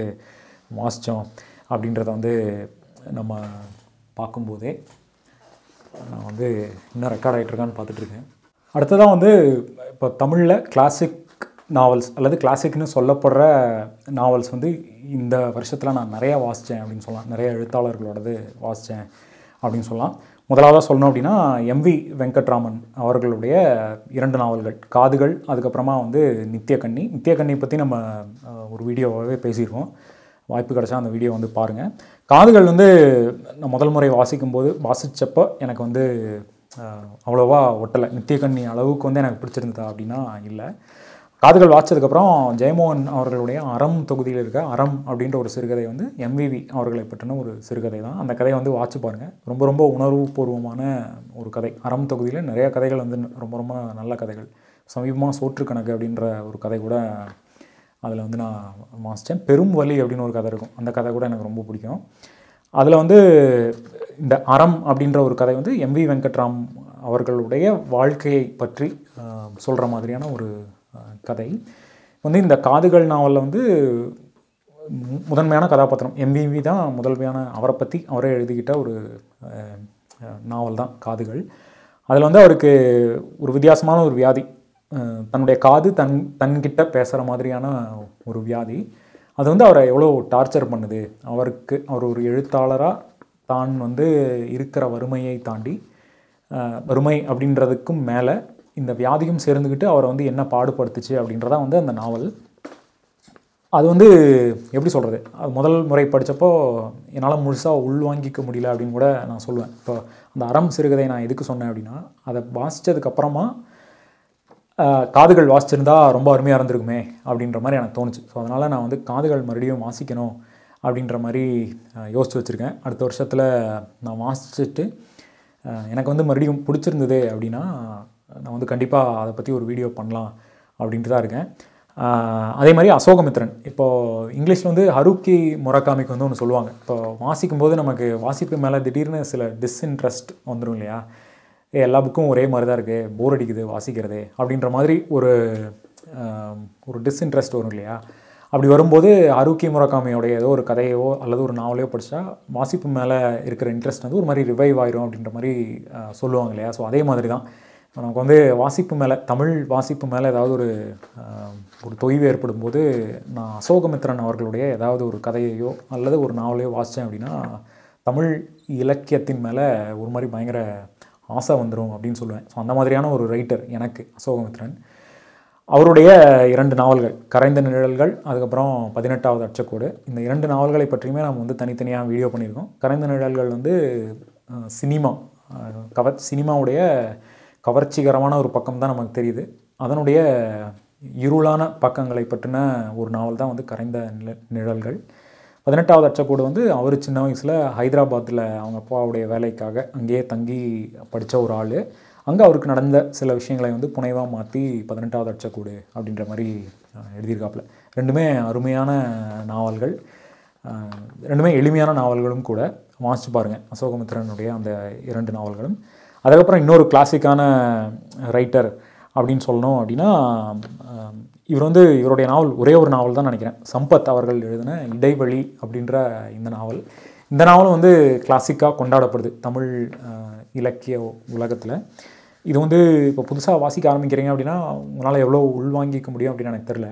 வாசித்தோம் அப்படின்றத வந்து நம்ம பார்க்கும்போதே. நான் வந்து இன்னும் ரெக்கார்ட் ஆகிட்டுருக்கான்னு இருக்கான்னு பார்த்துட்டு அடுத்ததாக வந்து இப்போ தமிழில் கிளாசிக் நாவல்ஸ் அல்லது கிளாசிக்னு சொல்லப்படுற நாவல்ஸ் வந்து இந்த வருஷத்தில் நான் நிறையா வாசித்தேன் அப்படின்னு சொல்லலாம். நிறைய எழுத்தாளர்களோடது வாசித்தேன் அப்படின்னு சொல்லலாம். முதலாவதாக சொல்லணும் அப்படின்னா எம்வி வெங்கட்ராமன் அவர்களுடைய இரண்டு நாவல்கள் காதுகள் அதுக்கப்புறமா வந்து நித்தியக்கண்ணி. நித்தியக்கண்ணி பற்றி நம்ம ஒரு வீடியோவாகவே பேசியிருக்கோம். வாய்ப்பு கிடைச்சா அந்த வீடியோ வந்து பாருங்கள் காதுகள் வந்து நான் முதல் முறை வாசிக்கும்போது வாசித்தப்போ எனக்கு வந்து அவ்வளோவா ஒட்டலை. நித்தியக்கண்ணி அளவுக்கு வந்து எனக்கு பிடிச்சிருந்ததா அப்படின்னா இல்லை. காதுகள் வாச்சதுக்கப்புறம் ஜெயமோகன் அவர்களுடைய அறம் தொகுதியில் இருக்க அறம் அப்படின்ற ஒரு சிறுகதை வந்து எம்விவி அவர்களை பற்றின ஒரு சிறுகதை தான். அந்த கதையை வந்து வாட்சி பாருங்கள் ரொம்ப ரொம்ப உணர்வுபூர்வமான ஒரு கதை. அறம் தொகுதியில் நிறையா கதைகள் வந்து ரொம்ப ரொம்ப நல்ல கதைகள். சமீபமாக சோற்று கணக்கு அப்படின்ற ஒரு கதை கூட அதில் வந்து நான் வாசித்தேன். பெரும் வலி அப்படின்னு ஒரு கதை இருக்கும். அந்த கதை கூட எனக்கு ரொம்ப பிடிக்கும். அதில் வந்து இந்த அறம் அப்படின்ற ஒரு கதை வந்து எம்வி வெங்கட்ராம் அவர்களுடைய வாழ்க்கையை பற்றி சொல்கிற மாதிரியான ஒரு கதை. வந்து இந்த காதுகள் நாவலில் வந்து முதன்மையான கதாபாத்திரம் எம்விவி தான் முதன்மையான அவரை பற்றி அவரே எழுதிக்கிட்ட ஒரு நாவல் தான் காதுகள். அதில் வந்து அவருக்கு ஒரு வித்தியாசமான ஒரு வியாதி தன்னுடைய காது தன் தன்கிட்ட பேசுகிற மாதிரியான ஒரு வியாதி. அது வந்து அவரை எவ்வளோ டார்ச்சர் பண்ணுது. அவருக்கு அவர் ஒரு எழுத்தாளராக தான் வந்து இருக்கிற வறுமையை தாண்டி வறுமை அப்படின்றதுக்கும் மேலே இந்த வியாதியும் சேர்ந்துக்கிட்டு அவரை வந்து என்ன பாடுபடுத்துச்சு அப்படின்றதா வந்து அந்த நாவல். அது வந்து எப்படி சொல்கிறது அது முதல் முறை படித்தப்போ என்னால் முழுசாக உள்வாங்கிக்க முடியல அப்படின்னு கூட நான் சொல்லுவேன். இப்போ அந்த அறம் சிறுகதை நான் எதுக்கு சொன்னேன் அப்படின்னா அதை வாசித்ததுக்கப்புறமா காதுகள் வாசிச்சிருந்தா ரொம்ப அருமையாக இருந்திருக்குமே அப்படின்ற மாதிரி எனக்கு தோணுச்சு. ஸோ அதனால் நான் வந்து காதுகள் மறுபடியும் வாசிக்கணும் அப்படின்ற மாதிரி யோசித்து வச்சுருக்கேன். அடுத்த வருஷத்தில் நான் வாசிச்சுட்டு எனக்கு வந்து மறுபடியும் பிடிச்சிருந்தது அப்படின்னா நான் வந்து கண்டிப்பாக அதை பற்றி ஒரு வீடியோ பண்ணலாம் அப்படின்ட்டு தான் இருக்கேன். அதே மாதிரி அசோகமித்ரன். இப்போது இங்கிலீஷில் வந்து ஹருக்கி முரக்காமிக்கு வந்து ஒன்று சொல்லுவாங்க. இப்போ வாசிக்கும்போது நமக்கு வாசிப்பு மேலே திடீர்னு சில டிஸ்இன்ட்ரெஸ்ட் வந்துடும் இல்லையா? எல்லா புக்கும் ஒரே மாதிரி தான் இருக்குது போர் அடிக்குது வாசிக்கிறது அப்படின்ற மாதிரி ஒரு ஒரு டிஸ்இன்ட்ரெஸ்ட் வரும் இல்லையா? அப்படி வரும்போது அருக்கி முரக்காமியோடைய ஏதோ ஒரு கதையோ அல்லது ஒரு நாவலையோ படித்தா வாசிப்பு மேலே இருக்கிற இன்ட்ரெஸ்ட் வந்து ஒரு மாதிரி ரிவைவ் ஆயிரும் அப்படின்ற மாதிரி சொல்லுவாங்க இல்லையா? ஸோ அதே மாதிரி தான் நமக்கு வந்து வாசிப்பு மேலே தமிழ் வாசிப்பு மேலே ஏதாவது ஒரு ஒரு தொய்வு ஏற்படும் போது நான் அசோகமித்ரன் அவர்களுடைய ஏதாவது ஒரு கதையையோ அல்லது ஒரு நாவலையோ வாசித்தேன் அப்படின்னா தமிழ் இலக்கியத்தின் மேலே ஒரு மாதிரி பயங்கர ஆசை வந்துடும் அப்படின்னு சொல்லுவேன். ஸோ அந்த மாதிரியான ஒரு ரைட்டர் எனக்கு அசோகமித்ரன். அவருடைய இரண்டு நாவல்கள் கரைந்த நிழல்கள் அதுக்கப்புறம் பதினெட்டாவது அச்சக்கோடு. இந்த இரண்டு நாவல்களை பற்றியுமே நம்ம வந்து தனித்தனியாக வீடியோ பண்ணியிருக்கோம். கரைந்த நிழல்கள் வந்து சினிமா கவர் சினிமாவுடைய கவர்ச்சிகரமான ஒரு பக்கம் தான் நமக்கு தெரியுது. அதனுடைய இருளான பக்கங்களை பற்றின ஒரு நாவல் தான் வந்து கரைந்த நிழ நிழல்கள். பதினெட்டாவது அச்சக்கூடு வந்து அவர் சின்ன வயசில் ஹைதராபாத்தில் அவங்க அப்பாவுடைய வேலைக்காக அங்கேயே தங்கி படித்த ஒரு ஆள். அங்கே அவருக்கு நடந்த சில விஷயங்களை வந்து புனைவாக மாற்றி பதினெட்டாவது அச்சக்கூடு அப்படின்ற மாதிரி எழுதியிருக்காப்புல. ரெண்டுமே அருமையான நாவல்கள். ரெண்டுமே எளிமையான நாவல்களும் கூட. வாசிச்சு பாருங்கள் அசோகமித்ரனுடைய அந்த இரண்டு நாவல்களும். அதுக்கப்புறம் இன்னொரு கிளாசிக்கான ரைட்டர் அப்படின்னு சொல்லணும் அப்படின்னா இவர் வந்து இவருடைய நாவல் ஒரே ஒரு நாவல் தான் நினைக்கிறேன். சம்பத் அவர்கள் எழுதின இடைவெளி அப்படின்ற இந்த நாவல். இந்த நாவலும் வந்து கிளாசிக்காக கொண்டாடப்படுது தமிழ் இலக்கிய உலகத்தில். இது வந்து இப்போ புதுசாக வாசிக்க ஆரம்பிக்கிறீங்க அப்படின்னா உங்களால் எவ்வளோ உள்வாங்கிக்க முடியும் அப்படின்னு எனக்கு தெரில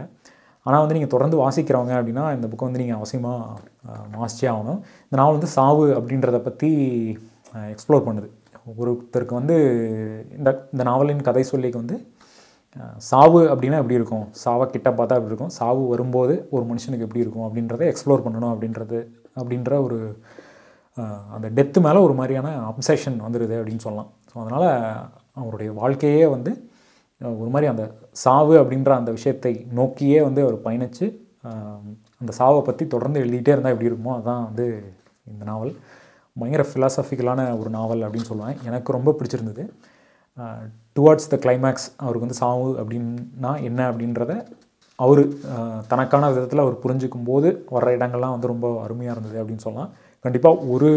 ஆனால் வந்து நீங்கள் தொடர்ந்து வாசிக்கிறவங்க அப்படின்னா இந்த புக்கை வந்து நீங்கள் அவசியமாக வாசிச்சே ஆகணும். இந்த நாவல் வந்து சாவு அப்படின்றத பற்றி எக்ஸ்ப்ளோர் பண்ணுது. ஒருத்தருக்கு வந்து இந்த இந்த நாவலின் கதை சொல்லிக்கு வந்து சாவு அப்படின்னா எப்படி இருக்கும்? சாவை கிட்ட பார்த்தா எப்படி இருக்கும்? சாவு வரும்போது ஒரு மனுஷனுக்கு எப்படி இருக்கும்? அப்படின்றத எக்ஸ்ப்ளோர் பண்ணணும் அப்படின்றது அப்படின்ற ஒரு அந்த டெத்து மேலே ஒரு மாதிரியான அப்சஷன் வந்துடுது அப்படின்னு சொல்லலாம். ஸோ அதனால் அவருடைய வாழ்க்கையே வந்து ஒரு மாதிரி அந்த சாவு அப்படின்ற அந்த விஷயத்தை நோக்கியே வந்து அவர் பயணித்து அந்த சாவை பற்றி தொடர்ந்து எழுதிட்டே இருந்தால் எப்படி இருக்குமோ அதுதான் வந்து இந்த நாவல். பயங்கர ஃபிலாசபிக்கலான ஒரு நாவல் அப்படின்னு சொல்லுவேன். எனக்கு ரொம்ப பிடிச்சிருந்தது. டுவார்ட்ஸ் த கிளைமேக்ஸ் அவருக்கு வந்து சாவு அப்படின்னா என்ன அப்படின்றத அவர் தனக்கான விதத்தில் அவர் புரிஞ்சுக்கும் போது வர்ற இடங்கள்லாம் வந்து ரொம்ப அருமையாக இருந்தது அப்படின்னு சொல்லலாம். கண்டிப்பாக ஒரு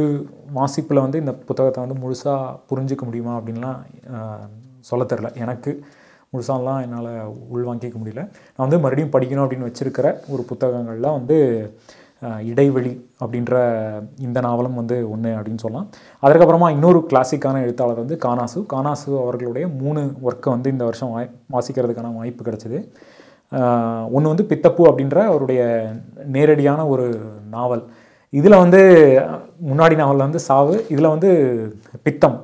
வாசிப்பில் வந்து இந்த புத்தகத்தை வந்து முழுசாக புரிஞ்சிக்க முடியுமா அப்படின்லாம் சொல்ல தெரில எனக்கு முழுசாலாம் என்னால் உள்வாங்கிக்க முடியல. நான் வந்து மறுபடியும் படிக்கணும் அப்படின்னு வச்சுருக்கிற ஒரு புத்தகங்களில் வந்து இடைவெளி அப்படின்ற இந்த நாவலும் வந்து ஒன்று அப்படின்னு சொல்லலாம். அதற்கப்புறமா இன்னொரு கிளாசிக்கான எழுத்தாளர் வந்து கானாசு. கானாசு அவர்களுடைய மூணு ஒர்க்கை வந்து இந்த வருஷம் வாய் வாசிக்கிறதுக்கான வாய்ப்பு கிடச்சிது. ஒன்று வந்து பித்தப்பூ அப்படின்ற அவருடைய நேரடியான ஒரு நாவல். இதில் வந்து முன்னாடி நாவலில் வந்து சாவு இதில் வந்து பித்தம்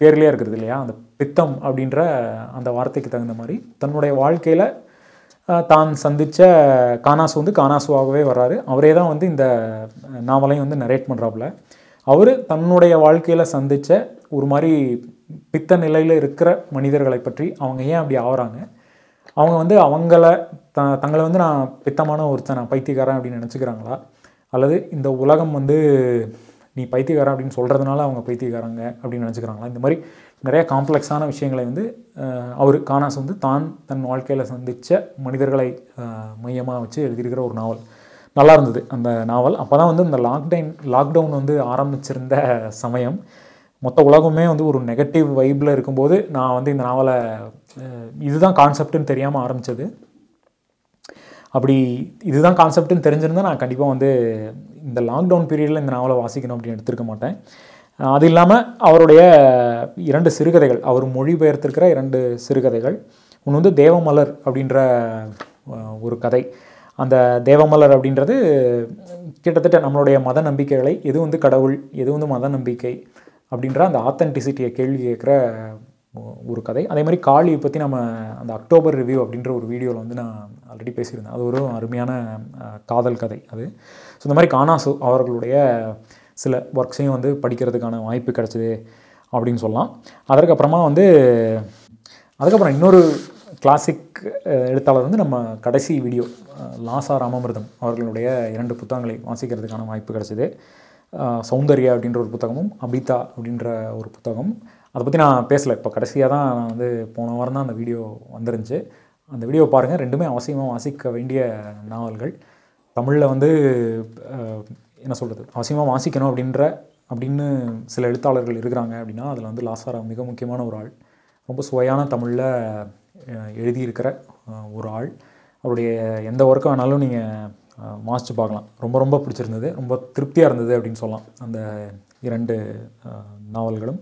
பேர்லேயே இருக்கிறது இல்லையா? அந்த பித்தம் அப்படின்ற அந்த வார்த்தைக்கு தகுந்த மாதிரி தன்னுடைய வாழ்க்கையில் தான் சந்தித்த கானாசு வந்து கானாசுவாகவே வர்றாரு. அவரே தான் வந்து இந்த நாவலையும் வந்து நரேட் பண்ணுறாப்புல அவர் தன்னுடைய வாழ்க்கையில் சந்தித்த ஒரு மாதிரி பித்த நிலையில் இருக்கிற மனிதர்களை பற்றி அவங்க ஏன் அப்படி ஆகிறாங்க அவங்க வந்து அவங்கள த தங்களை வந்து நான் பித்தமான ஒருத்தன் நான் பைத்தியக்காரன் அப்படின்னு நினச்சிக்கிறாங்களா? அல்லது இந்த உலகம் வந்து நீ பைத்தியக்காரன் அப்படின்னு சொல்கிறதுனால அவங்க பைத்தியக்காரங்க அப்படின்னு நினச்சிக்கிறாங்களா? இந்த மாதிரி நிறைய காம்ப்ளெக்ஸான விஷயங்களை வந்து அவர் கானாஸ் வந்து தான் தன் வாழ்க்கையில் சந்தித்த மனிதர்களை மையமாக வச்சு எழுதியிருக்கிற ஒரு நாவல். நல்லா இருந்தது அந்த நாவல். அப்போ தான் வந்து இந்த லாக்டைன் லாக்டவுன் வந்து ஆரம்பிச்சிருந்த சமயம். மொத்த உலகமே வந்து ஒரு நெகட்டிவ் வைப்பில் இருக்கும்போது நான் வந்து இந்த நாவலை இதுதான் கான்செப்ட்னு தெரியாமல் ஆரம்பித்தது அப்படி இதுதான் கான்செப்ட்னு தெரிஞ்சிருந்தால் நான் கண்டிப்பாக வந்து இந்த லாக்டவுன் பீரியடில் இந்த நாவலை வாசிக்கணும் அப்படின்னு எடுத்திருக்க மாட்டேன். அது இல்லாமல் அவருடைய இரண்டு சிறுகதைகள் அவர் மொழிபெயர்த்திருக்கிற இரண்டு சிறுகதைகள். ஒன்று வந்து தேவமலர் அப்படின்ற ஒரு கதை. அந்த தேவமலர் அப்படின்றது கிட்டத்தட்ட நம்மளுடைய மத நம்பிக்கைகளை எது வந்து கடவுள் எது வந்து மத நம்பிக்கை அப்படின்ற அந்த ஆத்தென்டிசிட்டியை கேள்வி கேட்குற ஒரு கதை. அதே மாதிரி காளியை பற்றி நம்ம அந்த அக்டோபர் ரிவ்யூ அப்படின்ற ஒரு வீடியோவில் வந்து நான் ஆல்ரெடி பேசியிருந்தேன். அது ஒரு அருமையான காதல் கதை அது. ஸோ இந்த மாதிரி கானாசு அவர்களுடைய சில ஒர்க்ஸையும் வந்து படிக்கிறதுக்கான வாய்ப்பு கிடச்சிது அப்படின்னு சொல்லலாம். அதற்கப்புறமா வந்து அதுக்கப்புறம் இன்னொரு கிளாசிக் எழுத்தாளர் வந்து நம்ம கடைசி வீடியோ லாசா ராமமிர்தம் அவர்களுடைய இரண்டு புத்தகங்களை வாசிக்கிறதுக்கான வாய்ப்பு கிடச்சிது. சௌந்தர்யா அப்படின்ற ஒரு புத்தகமும் அபிதா அப்படின்ற ஒரு புத்தகம் அதை பற்றி நான் பேசலை. இப்போ கடைசியாக தான் நான் வந்து போன வாரம் தான் அந்த வீடியோ வந்துருந்துச்சு. அந்த வீடியோ பாருங்கள் ரெண்டுமே அவசியமாக வாசிக்க வேண்டிய நாவல்கள். தமிழில் வந்து என்ன சொல்கிறது அவசியமாக வாசிக்கணும் அப்படின்ற அப்படின்னு சில எழுத்தாளர்கள் இருக்கிறாங்க அப்படின்னா அதில் வந்து லாசாரா மிக முக்கியமான ஒரு ஆள். ரொம்ப சுவையான தமிழில் எழுதியிருக்கிற ஒரு ஆள். அவருடைய எந்த ஒர்க்கை வேணாலும் நீங்கள் வாசித்து பார்க்கலாம். ரொம்ப ரொம்ப பிடிச்சிருந்தது. ரொம்ப திருப்தியாக இருந்தது அப்படின்னு சொல்லலாம். அந்த இரண்டு நாவல்களும்.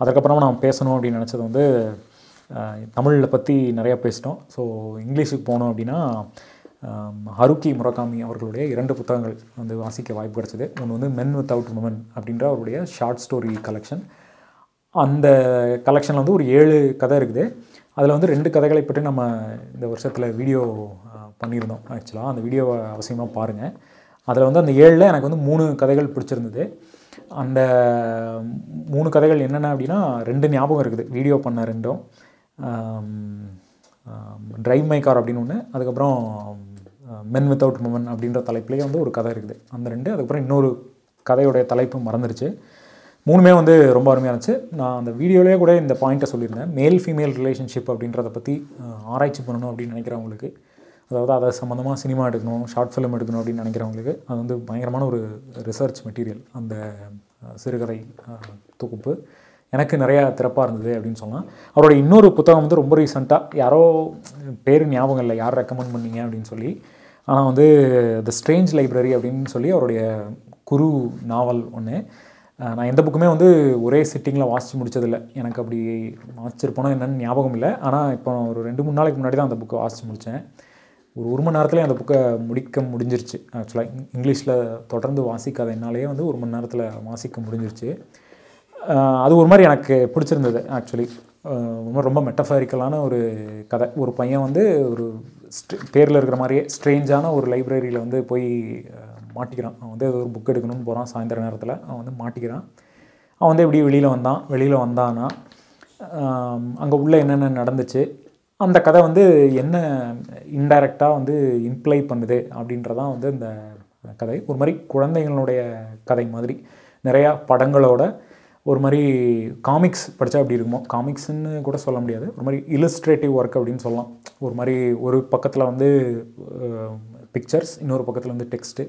அதுக்கப்புறமா நான் பேசணும் அப்படின்னு நினச்சது வந்து தமிழில் பற்றி நிறையா பேசிட்டோம். ஸோ இங்கிலீஷுக்கு போனோம் அப்படின்னா ஹருக்கி முரகாமி அவர்களுடைய இரண்டு புத்தகங்கள் வந்து வாசிக்க வாய்ப்பு கிடச்சிது. ஒன்று வந்து மென் வித் அவுட் உமன் அப்படின்ற அவருடைய ஷார்ட் ஸ்டோரி கலெக்ஷன் அந்த கலெக்ஷனில் வந்து ஒரு ஏழு கதை இருக்குது. அதில் வந்து ரெண்டு கதைகளை பற்றி நம்ம இந்த வருஷத்தில் வீடியோ பண்ணியிருந்தோம் ஆக்சுவலாக அந்த வீடியோவை அவசியமாக பாருங்கள் அதில் வந்து அந்த ஏழில் எனக்கு வந்து மூணு கதைகள் பிடிச்சிருந்தது. அந்த மூணு கதைகள் என்னென்ன அப்படின்னா ரெண்டு ஞாபகம் இருக்குது. வீடியோ பண்ண ரெண்டும். ட்ரைவ் மை கார் அப்படின்னு ஒன்று அதுக்கப்புறம் மென் வித்தவுட் உமன் அப்படின்ற தலைப்புலேயே வந்து ஒரு கதை இருக்குது. அந்த ரெண்டு அதுக்கப்புறம் இன்னொரு கதையுடைய தலைப்பு மறந்துருச்சு. மூணுமே வந்து ரொம்ப அருமையாக இருந்துச்சு. நான் அந்த வீடியோலேயே கூட இந்த பாயிண்ட்டை சொல்லியிருந்தேன். மேல் ஃபீமேல் ரிலேஷன்ஷிப் அப்படின்றத பற்றி ஆராய்ச்சி பண்ணணும் அப்படின்னு நினைக்கிறவங்களுக்கு அதாவது அதை சம்மந்தமாக சினிமா எடுக்கணும் ஷார்ட் ஃபிலிம் எடுக்கணும் அப்படின்னு நினைக்கிறவங்களுக்கு அது வந்து பயங்கரமான ஒரு ரிசர்ச் மெட்டீரியல் அந்த சிறுகதை தொகுப்பு. எனக்கு நிறையா திறப்பாக இருந்தது அப்படின்னு சொன்னால் அவரோட இன்னொரு புத்தகம் வந்து ரொம்ப ரீசெண்டாக யாரோ பேர் ஞாபகம் இல்லை யார் ரெக்கமெண்ட் பண்ணீங்க அப்படின்னு சொல்லி ஆனால் வந்து த ஸ்ட்ரேஞ்ச் லைப்ரரி அப்படின்னு சொல்லி அவருடைய குரு நாவல் ஒன்று நான் எந்த புக்குமே வந்து ஒரே சிட்டிங்கில் வாசித்து முடித்ததில்லை எனக்கு அப்படி வாசிச்சிருப்போனோ என்னன்னு ஞாபகம் இல்லை. ஆனால் இப்போ ஒரு ரெண்டு மூணு நாளைக்கு முன்னாடி தான் அந்த புக்கை வாசித்து முடித்தேன் ஒரு ஒரு மணி நேரத்தில் அந்த புக்கை முடிக்க முடிஞ்சிருச்சு. ஆக்சுவலாக இங்கிலீஷில் தொடர்ந்து வாசிக்காத என்னாலேயே வந்து ஒரு மணி நேரத்தில் வாசிக்க முடிஞ்சிருச்சு. அது ஒரு மாதிரி எனக்கு பிடிச்சிருந்தது ஆக்சுவலி ரொம்ப மெட்டஃபாரிக்கலான ஒரு கதை. ஒரு பையன் வந்து ஒரு பேரில் இருக்கிற மாதிரியே ஸ்ட்ரேஞ்சான ஒரு லைப்ரரியில் வந்து போய் மாட்டிக்கிறான். அவன் வந்து ஏதோ ஒரு புக் எடுக்கணும்னு போகிறான் சாயந்தர நேரத்தில். அவன் வந்து மாட்டிக்கிறான். அவன் வந்து எப்படி வெளியில் வந்தான். வெளியில் வந்தான்னா அங்கே உள்ளே என்னென்ன நடந்துச்சு அந்த கதை வந்து என்ன இன்டைரக்டாக வந்து இம்ப்ளை பண்ணுது அப்படின்றதான் வந்து இந்த கதை. ஒரு மாதிரி குழந்தைங்களுடைய கதை மாதிரி. நிறையா படங்களோட ஒரு மாதிரி காமிக்ஸ் படித்தா எப்படி இருக்குமோ காமிக்ஸ்ன்னு கூட சொல்ல முடியாது. ஒரு மாதிரி இலஸ்ட்ரேட்டிவ் ஒர்க் அப்படின்னு சொல்லலாம். ஒரு மாதிரி ஒரு பக்கத்தில் வந்து பிக்சர்ஸ் இன்னொரு பக்கத்தில் வந்து டெக்ஸ்ட்டு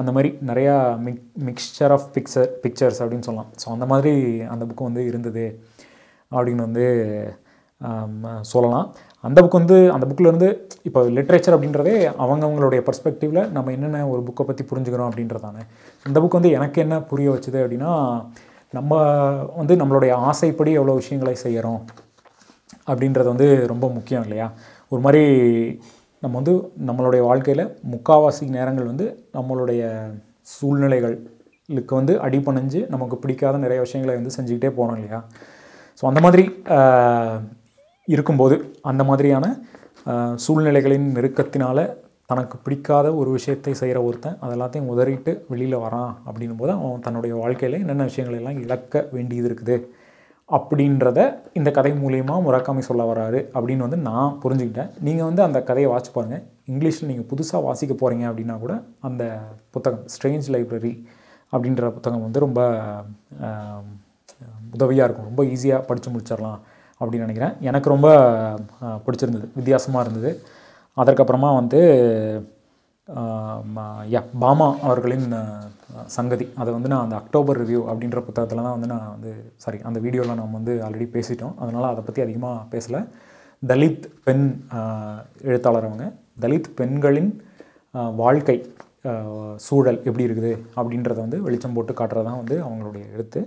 அந்த மாதிரி நிறையா mix mixture of picture pictures அப்படின்னு சொல்லலாம். ஸோ அந்த மாதிரி அந்த புக்கு வந்து இருந்தது அப்படின்னு வந்து சொல்லலாம். அந்த புக் வந்து அந்த புக்கிலேருந்து இப்போ லிட்ரேச்சர் அப்படின்றதே அவங்கவங்களுடைய பர்ஸ்பெக்டிவில் நம்ம என்னென்ன ஒரு புக்கை பற்றி புரிஞ்சுக்கிறோம் அப்படின்றதானே இந்த புக் வந்து எனக்கு என்ன புரிய வச்சுது அப்படின்னா நம்ம வந்து நம்மளுடைய ஆசைப்படி எவ்வளோ விஷயங்களை செய்கிறோம் அப்படின்றது வந்து ரொம்ப முக்கியம் இல்லையா? ஒரு மாதிரி நம்ம வந்து நம்மளுடைய வாழ்க்கையில் முக்காவாசி நேரங்கள் வந்து நம்மளுடைய சூழ்நிலைகளுக்கு வந்து அடிப்பணிஞ்சு நமக்கு பிடிக்காத நிறைய விஷயங்களை வந்து செஞ்சுக்கிட்டே போகிறோம் இல்லையா? ஸோ அந்த மாதிரி இருக்கும்போது அந்த மாதிரியான சூழ்நிலைகளின் நெருக்கத்தினால தனக்கு பிடிக்காத ஒரு விஷயத்தை செய்கிற ஒருத்தன் அது எல்லாத்தையும் உதறிட்டு வெளியில் வரான் அப்படின்னும் போது அவன் தன்னுடைய வாழ்க்கையில் என்னென்ன விஷயங்களெல்லாம் இழக்க வேண்டியது இருக்குது அப்படின்றத இந்த கதை மூலயமா முராக்காமி சொல்ல வராரு அப்படின்னு வந்து நான் புரிஞ்சுக்கிட்டேன். நீங்கள் வந்து அந்த கதையை வாசிச்சு பாருங்கள் இங்கிலீஷில் நீங்கள் புதுசாக வாசிக்க போகிறீங்க அப்படின்னா கூட அந்த புத்தகம் ஸ்ட்ரேஞ்ச் லைப்ரரி அப்படின்ற புத்தகம் வந்து ரொம்ப உதவியாக இருக்கும். ரொம்ப ஈஸியாக படித்து முடிச்சிடலாம் அப்படின்னு நினைக்கிறேன். எனக்கு ரொம்ப பிடிச்சிருந்தது வித்தியாசமாக இருந்தது. அதற்கப்புறமா வந்து யா பாமா அவர்களின் சங்கதி. அதை வந்து நான் அந்த அக்டோபர் ரிவ்யூ அப்படின்ற புத்தகத்தில் தான் வந்து நான் வந்து சாரி அந்த வீடியோவில் நம்ம வந்து ஆல்ரெடி பேசிட்டோம். அதனால் அதை பற்றி அதிகமாக பேசலை. தலித் பெண் எழுத்தாளர் அவங்க. தலித் பெண்களின் வாழ்க்கை சூழல் எப்படி இருக்குது அப்படின்றத வந்து வெளிச்சம் போட்டு காட்டுறது தான் வந்து அவங்களுடைய எழுத்து.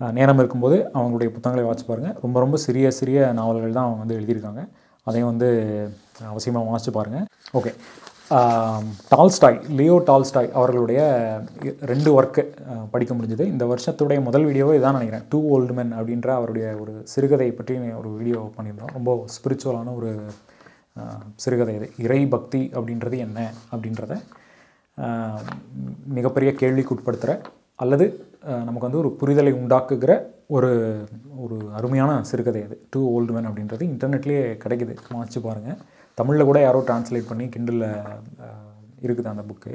நேரம் இருக்கும்போது அவங்களுடைய புத்தகங்களை வாசிச்சு பாருங்கள் ரொம்ப ரொம்ப சிறிய சிறிய நாவல்கள் தான் அவங்க வந்து எழுதியிருக்காங்க. அதையும் வந்து அவசியமாக வாசிச்சு பாருங்கள் ஓகே டால்ஸ்டாய் லியோ டால்ஸ்டாய் அவர்களுடைய ரெண்டு ஒர்க்கு படிக்க முடிஞ்சது. இந்த வருஷத்துடைய முதல் வீடியோவே இதான் நினைக்கிறேன். டூ ஓல்டு men அப்படின்ற அவருடைய ஒரு சிறுகதை பற்றி ஒரு வீடியோ பண்ணியிருந்தோம். ரொம்ப ஸ்பிரிச்சுவலான ஒரு சிறுகதை இது. இறை பக்தி அப்படின்றது என்ன அப்படின்றத மிகப்பெரிய கேள்விக்கு உட்படுத்துகிற அல்லது நமக்கு வந்து ஒரு புரிதலை உண்டாக்குகிற ஒரு ஒரு அருமையான சிறுகதை அது டூ ஓல்டு மேன் அப்படின்றது இன்டர்நெட்லேயே கிடைக்குது. வாசிச்சு பாருங்கள் தமிழில் கூட யாரோ டிரான்ஸ்லேட் பண்ணி கிண்டலில் இருக்குது அந்த புக்கு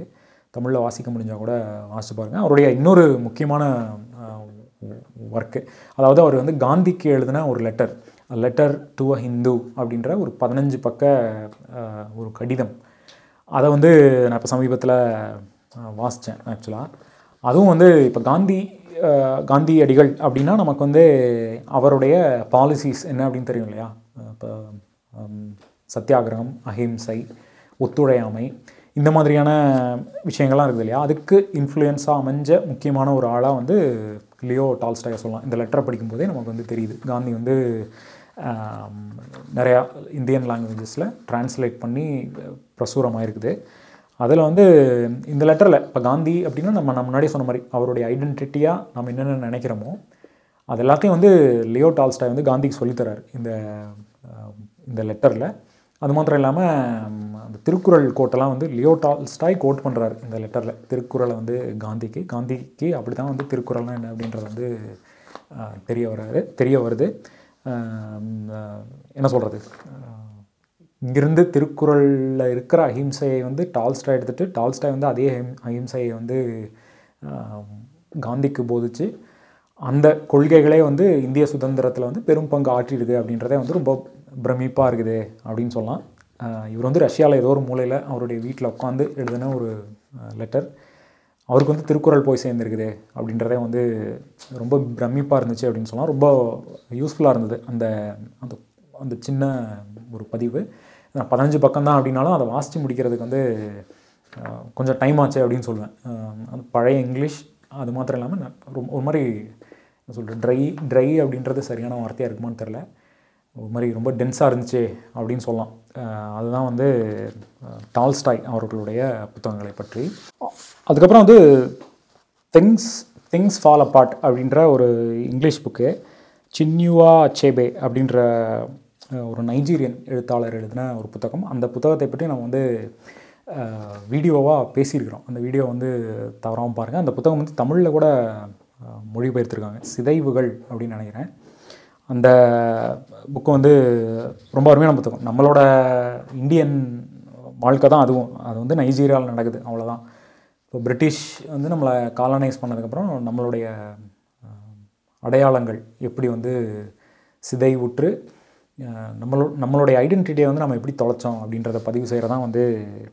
தமிழில் வாசிக்க முடிஞ்சால் கூட வாசிச்சு பாருங்கள் அவருடைய இன்னொரு முக்கியமான ஒர்க்கு அதாவது அவர் வந்து காந்திக்கு எழுதின ஒரு letter letter to a Hindu அப்படின்ற ஒரு பதினஞ்சு பக்க ஒரு கடிதம். அதை வந்து நான் இப்போ சமீபத்தில் வாசித்தேன் ஆக்சுவலாக அதுவும் வந்து இப்போ காந்தி காந்தி அடிகள் அப்படின்னா நமக்கு வந்து அவருடைய பாலிசிஸ் என்ன அப்படின்னு தெரியும் இல்லையா? இப்போ சத்தியாகிரகம் அஹிம்சை ஒத்துழையாமை இந்த மாதிரியான விஷயங்கள்லாம் இருக்குது இல்லையா? அதுக்கு இன்ஃப்ளூயன்ஸாக அமைஞ்ச முக்கியமான ஒரு ஆளாக வந்து லியோ டால்ஸ்டாயை சொல்லலாம். இந்த லெட்டரை படிக்கும்போதே நமக்கு வந்து தெரியுது. காந்தி வந்து நிறையா இந்தியன் லாங்குவேஜஸில் ட்ரான்ஸ்லேட் பண்ணி பிரசுரமாக இருக்குது அதில் வந்து இந்த லெட்டரில் இப்போ காந்தி அப்படின்னா நம்ம நம்ம முன்னாடி சொன்ன மாதிரி அவருடைய ஐடென்டிட்டியாக நம்ம என்னென்ன நினைக்கிறோமோ அது எல்லாத்தையும் வந்து லியோ டால்ஸ்டாய் வந்து காந்திக்கு சொல்லித்தரார் இந்த இந்த லெட்டரில் அது மாத்திரம் இல்லாமல் அந்த திருக்குறள் கோட்டெல்லாம் வந்து லியோ டால்ஸ்டாய் கோட் பண்ணுறாரு இந்த லெட்டரில். திருக்குறளை வந்து காந்திக்கு காந்திக்கு அப்படி தான் வந்து திருக்குறள்லாம் என்ன அப்படின்றது வந்து தெரிய வராரு தெரிய வருது. என்ன சொல்கிறது இங்கிருந்து திருக்குறளில் இருக்கிற அஹிம்சையை வந்து டால்ஸ்டாய் எடுத்துகிட்டு டால்ஸ்டாய் வந்து அதே அஹிம் அஹிம்சையை வந்து காந்திக்கு போதிச்சு. அந்த கொள்கைகளே வந்து இந்திய சுதந்திரத்தில் வந்து பெரும் பங்கு ஆற்றிடுது அப்படின்றதே வந்து ரொம்ப பிரமிப்பாக இருக்குது அப்படின்னு சொல்லலாம். இவர் வந்து ரஷ்யாவில் ஏதோ ஒரு மூலையில் அவருடைய வீட்டில் உட்காந்து எழுதின ஒரு லெட்டர் அவருக்கு வந்து திருக்குறள் போய் சேர்ந்துருக்குது அப்படின்றதே வந்து ரொம்ப பிரமிப்பாக இருந்துச்சு அப்படின்னு சொல்லலாம். ரொம்ப யூஸ்ஃபுல்லாக இருந்தது அந்த அந்த அந்த சின்ன ஒரு பதிவு. பதினஞ்சு பக்கம் தான் அப்படின்னாலும் அதை வாசித்து முடிக்கிறதுக்கு வந்து கொஞ்சம் டைம் ஆச்சு அப்படின்னு சொல்லுவேன் பழைய இங்கிலீஷ் அது மாத்திரம் இல்லாமல் ரொம்ப ஒரு மாதிரி என்ன சொல்கிறேன் ட்ரை ட்ரை அப்படின்றது சரியான வார்த்தையாக இருக்குமான்னு தெரில ஒரு மாதிரி ரொம்ப டென்ஸாக இருந்துச்சு அப்படின்னு சொல்லலாம். அதுதான் வந்து டால்ஸ்டாய் அவர்களுடைய புத்தகங்களை பற்றி. அதுக்கப்புறம் வந்து திங்ஸ் திங்ஸ் ஃபால் அப்பார்ட் அப்படின்ற ஒரு இங்கிலீஷ் புக்கு சின்யூவா சேபே அப்படின்ற ஒரு நைஜீரியன் எழுத்தாளர் எழுதின ஒரு புத்தகம். அந்த புத்தகத்தை பற்றி நம்ம வந்து வீடியோவாக பேசியிருக்கிறோம். அந்த வீடியோ வந்து தவறாமல் பாருங்கள் அந்த புத்தகம் வந்து தமிழில் கூட மொழிபெயர்த்திருக்காங்க. சிதைவுகள் அப்படின்னு நினைக்கிறேன். அந்த புக்கு வந்து ரொம்ப அருமையான புத்தகம். நம்மளோட இந்தியன் வாழ்க்கை தான் அதுவும். அது வந்து நைஜீரியாவில் நடக்குது. அவ்வளோதான் இப்போ பிரிட்டிஷ் வந்து நம்மளை காலனைஸ் பண்ணதுக்கப்புறம் நம்மளுடைய அடையாளங்கள் எப்படி வந்து சிதைவுற்று நம்மளோ நம்மளுடைய ஐடென்டிட்டியை வந்து நம்ம எப்படி தொலைச்சோம் அப்படின்றத பதிவு செய்கிறதான் வந்து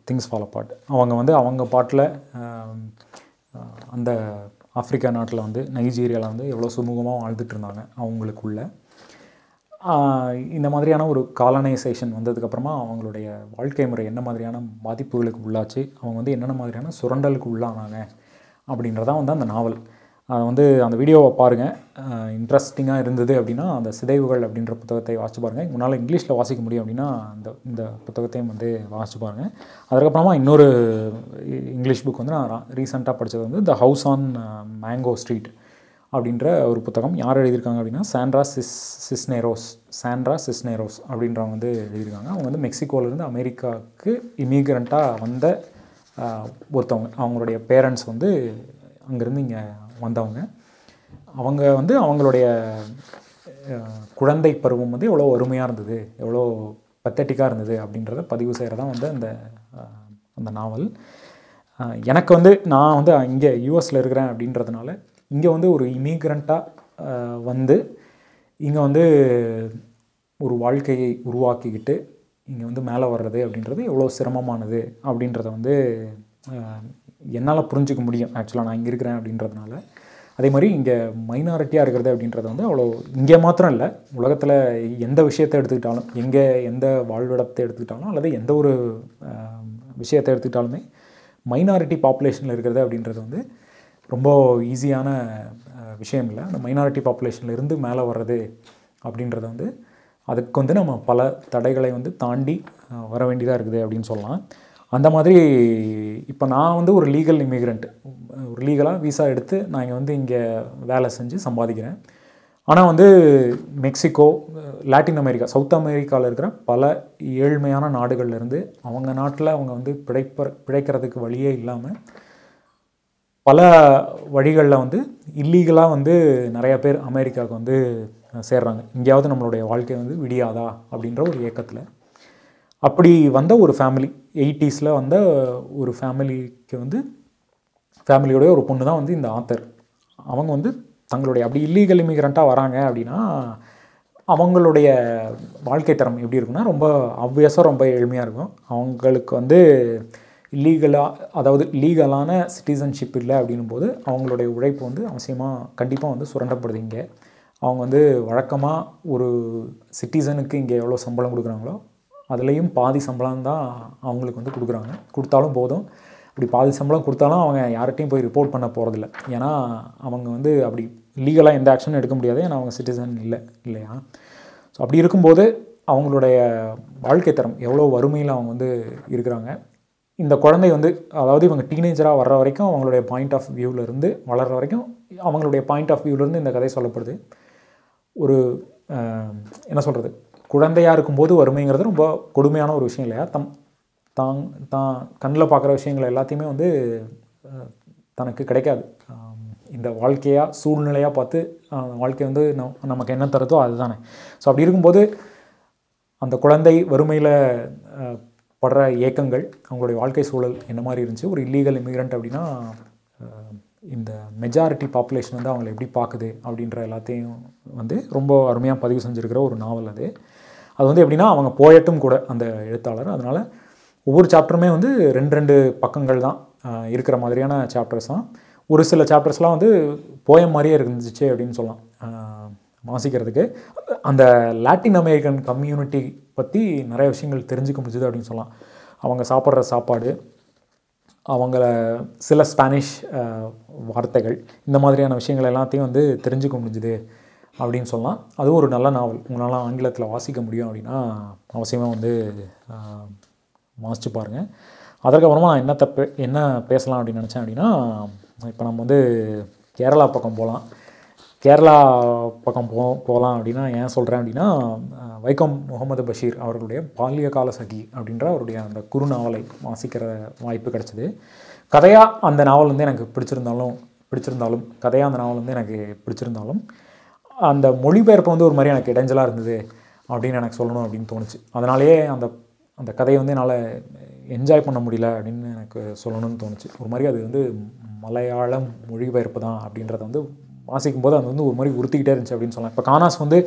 திங்ஸ் ஃபாலோ பாட் அவங்க வந்து அவங்க பாட்டில் அந்த ஆப்பிரிக்கா நாட்டில் வந்து நைஜீரியாவில் வந்து எவ்வளோ சுமூகமாக வாழ்ந்துட்டு இருந்தாங்க அவங்களுக்குள்ள இந்த மாதிரியான ஒரு காலனைசேஷன் வந்ததுக்கப்புறமா அவங்களுடைய வாழ்க்கை முறை என்ன மாதிரியான பாதிப்புகளுக்கு உள்ளாச்சு அவங்க வந்து என்னென்ன மாதிரியான சுரண்டலுக்கு உள்ளானாங்க அப்படின்றதான் வந்து அந்த நாவல். அதை வந்து அந்த வீடியோவை பாருங்கள் இன்ட்ரெஸ்டிங்காக இருந்தது அப்படின்னா அந்த சிதைவுகள் அப்படின்ற புத்தகத்தை வாசிச்சு பாருங்கள் உங்களால் இங்கிலீஷில் வாசிக்க முடியும் அப்படின்னா அந்த இந்த புத்தகத்தையும் வந்து வாசிச்சு பாருங்கள் அதுக்கப்புறமா இன்னொரு இங்கிலீஷ் புக் வந்து நான் ரீசெண்டாக படித்தது வந்து the house on mango street அப்படின்ற ஒரு புத்தகம். யார் எழுதியிருக்காங்க அப்படின்னா Sandra Cis Cisneros Sandra Cisneros அப்படின்றவங்க வந்து எழுதியிருக்காங்க. அவங்க வந்து மெக்சிகோலேருந்து அமெரிக்காவுக்கு இமிகிரண்ட்டாக வந்த ஒருத்தவங்க. அவங்களுடைய பேரண்ட்ஸ் வந்து அங்கேருந்து இங்கே வந்தவங்க. அவங்க வந்து அவங்களுடைய குழந்தை பருவம் வந்து எவ்வளோ அருமையாக இருந்தது எவ்வளோ பத்தட்டிக்காக இருந்தது அப்படின்றத பதிவு செய்கிறதான் வந்து அந்த அந்த நாவல். எனக்கு வந்து நான் வந்து இங்கே யூஎஸில் இருக்கிறேன் அப்படின்றதுனால இங்கே வந்து ஒரு இமிக்ரண்ட்டாக வந்து இங்கே வந்து ஒரு வாழ்க்கையை உருவாக்கிக்கிட்டு இங்கே வந்து மேலே வர்றது அப்படின்றது எவ்வளோ சிரமமானது அப்படின்றத வந்து என்னால் புரிஞ்சுக்க முடியும். ஆக்சுவலாக நான் இங்கே இருக்கிறேன் அப்படின்றதுனால. அதே மாதிரி இங்கே மைனாரிட்டியாக இருக்கிறது அப்படின்றது வந்து அவ்வளோ இங்கே மாத்திரம் இல்லை. உலகத்தில் எந்த விஷயத்தை எடுத்துக்கிட்டாலும் எங்கே எந்த வாழ்விடத்தை எடுத்துக்கிட்டாலும் அல்லது எந்த ஒரு விஷயத்தை எடுத்துக்கிட்டாலுமே மைனாரிட்டி பாப்புலேஷனில் இருக்கிறது அப்படின்றது வந்து ரொம்ப ஈஸியான விஷயம் இல்லை. அந்த மைனாரிட்டி பாப்புலேஷனில் இருந்து மேலே வர்றது அப்படின்றத வந்து அதுக்கு வந்து நம்ம பல தடைகளை வந்து தாண்டி வர வேண்டியதாக இருக்குது அப்படின்னு சொல்லலாம். அந்த மாதிரி இப்போ நான் வந்து ஒரு லீகல் இமிக்ரெண்ட் ஒரு லீகலாக விசா எடுத்து நான் இங்கே வந்து இங்கே வேலை செஞ்சு சம்பாதிக்கிறேன். ஆனால் வந்து மெக்சிகோ லாட்டின் அமெரிக்கா சவுத் அமெரிக்காவில் இருக்கிற பல ஏழ்மையான நாடுகள்லேருந்து அவங்க நாட்டில் அவங்க வந்து பிழைப்ப பிழைக்கிறதுக்கு வழியே இல்லாமல் பல வழிகளில் வந்து இல்லீகலாக வந்து நிறைய பேர் அமெரிக்காவுக்கு வந்து சேர்றாங்க. எங்கேயாவது நம்மளுடைய வாழ்க்கை வந்து விடியாதா அப்படின்ற ஒரு ஏக்கத்தில். அப்படி வந்த ஒரு ஃபேமிலி எயிட்டிஸில் வந்த ஒரு ஃபேமிலிக்கு வந்து ஃபேமிலியோடைய ஒரு பொண்ணு தான் வந்து இந்த ஆத்தர் அவங்க வந்து தங்களுடைய அப்படி இல்லீகல் இமிக்ரெண்ட்டாக வராங்க அப்படின்னா அவங்களுடைய வாழ்க்கை தரம் எப்படி இருக்குன்னா ரொம்ப ஆப்வியஸாக ரொம்ப எளிமையாக இருக்கும். அவங்களுக்கு வந்து லீகலாக அதாவது லீகலான சிட்டிசன்ஷிப் இல்லை அப்படின்னும் போது அவங்களுடைய உழைப்பு வந்து அவசியமாக கண்டிப்பாக வந்து சுரண்டப்படுது இங்கே. அவங்க வந்து வழக்கமாக ஒரு சிட்டிசனுக்கு இங்கே எவ்வளோ சம்பளம் கொடுக்குறாங்களோ அதுலேயும் பாதி சம்பளம் தான் அவங்களுக்கு வந்து கொடுக்குறாங்க. கொடுத்தாலும் போதும். அப்படி பாதி சம்பளம் கொடுத்தாலும் அவங்க யார்கிட்டையும் போய் ரிப்போர்ட் பண்ண போகிறதில்ல ஏன்னா அவங்க வந்து அப்படி லீகலாக எந்த ஆக்ஷனும் எடுக்க முடியாது. ஏன்னா அவங்க சிட்டிசன் இல்லை இல்லையா? ஸோ அப்படி இருக்கும்போது அவங்களுடைய வாழ்க்கை தரம் எவ்வளோ வறுமையில் அவங்க வந்து இருக்கிறாங்க. இந்த குழந்தை வந்து அதாவது இவங்க டீனேஜராக வர்ற வரைக்கும் அவங்களுடைய பாயிண்ட் ஆஃப் வியூவிலேருந்து வளர்ற வரைக்கும் அவங்களுடைய பாயிண்ட் ஆஃப் வியூவிலேருந்து இந்த கதை சொல்லப்படுது. ஒரு என்ன சொல்கிறது குழந்தையாக இருக்கும்போது வறுமைங்கிறது ரொம்ப கொடுமையான ஒரு விஷயம் இல்லையா? தம் தான் தான் கண்ணில் பார்க்குற விஷயங்கள் எல்லாத்தையுமே வந்து தனக்கு கிடைக்காது. இந்த வாழ்க்கையாக சூழ்நிலையாக பார்த்து வாழ்க்கை வந்து நம் நமக்கு என்ன தருதோ அதுதானே. ஸோ அப்படி இருக்கும்போது அந்த குழந்தை வறுமையில் படுற ஏக்கங்கள் அவங்களுடைய வாழ்க்கை சூழல் என்ன மாதிரி இருந்துச்சு? ஒரு இல்லீகல் இமிக்ரெண்ட் அப்படின்னா இந்த மெஜாரிட்டி பாப்புலேஷன் வந்து அவங்களை எப்படி பார்க்குது அப்படின்ற எல்லாத்தையும் வந்து ரொம்ப அருமையாக பதிவு செஞ்சுருக்கிற ஒரு நாவல் அது. அது வந்து எப்படின்னா அவங்க போயட்டும் கூட அந்த எழுத்தாளர். அதனால் ஒவ்வொரு சாப்டருமே வந்து ரெண்டு ரெண்டு பக்கங்கள் தான் இருக்கிற மாதிரியான சாப்டர்ஸ் தான். ஒரு சில சாப்டர்ஸ்லாம் வந்து போயம் மாதிரியே இருந்துச்சு அப்படின்னு சொல்லலாம் வாசிக்கிறதுக்கு. அந்த லாட்டின் அமெரிக்கன் கம்யூனிட்டி பற்றி நிறைய விஷயங்கள் தெரிஞ்சுக்க முடிஞ்சுது அப்படின்னு சொல்லலாம். அவங்க சாப்பிட்ற சாப்பாடு அவங்கள சில ஸ்பானிஷ் வார்த்தைகள் இந்த மாதிரியான விஷயங்கள் எல்லாத்தையும் வந்து தெரிஞ்சுக்க முடிஞ்சுது. அப்படின்னு சொல்லலாம் அதுவும் ஒரு நல்ல நாவல். உங்களால் ஆங்கிலத்தில் வாசிக்க முடியும் அப்படின்னா அவசியமாக வந்து அஹ், வாசிச்சு பாருங்கள் அதற்கப்புறமா நான் என்ன தப்பு என்ன பேசலாம் அப்படின்னு நினச்சேன் அப்படின்னா இப்போ நம்ம வந்து கேரளா பக்கம் போகலாம். கேரளா பக்கம் போ போகலாம் அப்படின்னா ஏன் சொல்கிறேன் அப்படின்னா வைக்கம் முகமது பஷீர் அவர்களுடைய பால்ய கால சகி அப்படின்ற அவருடைய அந்த குறு நாவலை வாசிக்கிற வாய்ப்பு கிடச்சிது. கதையாக அந்த நாவல் வந்து எனக்கு பிடிச்சிருந்தாலும் பிடிச்சிருந்தாலும் கதையாக அந்த நாவல் வந்து எனக்கு பிடிச்சிருந்தாலும் அந்த மொழிபெயர்ப்பு வந்து ஒரு மாதிரி எனக்கு இடைஞ்சலாக இருந்தது அப்படின்னு எனக்கு சொல்லணும் அப்படின்னு தோணுச்சு. அதனாலேயே அந்த அந்த கதையை வந்து என்னால் என்ஜாய் பண்ண முடியல அப்படின்னு எனக்கு சொல்லணும்னு தோணுச்சு. ஒரு மாதிரி அது வந்து மலையாளம் மொழிபெயர்ப்பு தான் அப்படின்றத வந்து வாசிக்கும் போது அது வந்து ஒரு மாதிரி உறுத்திக்கிட்டே இருந்துச்சு அப்படின்னு சொல்லலாம். இப்போ கானாஸ் வந்து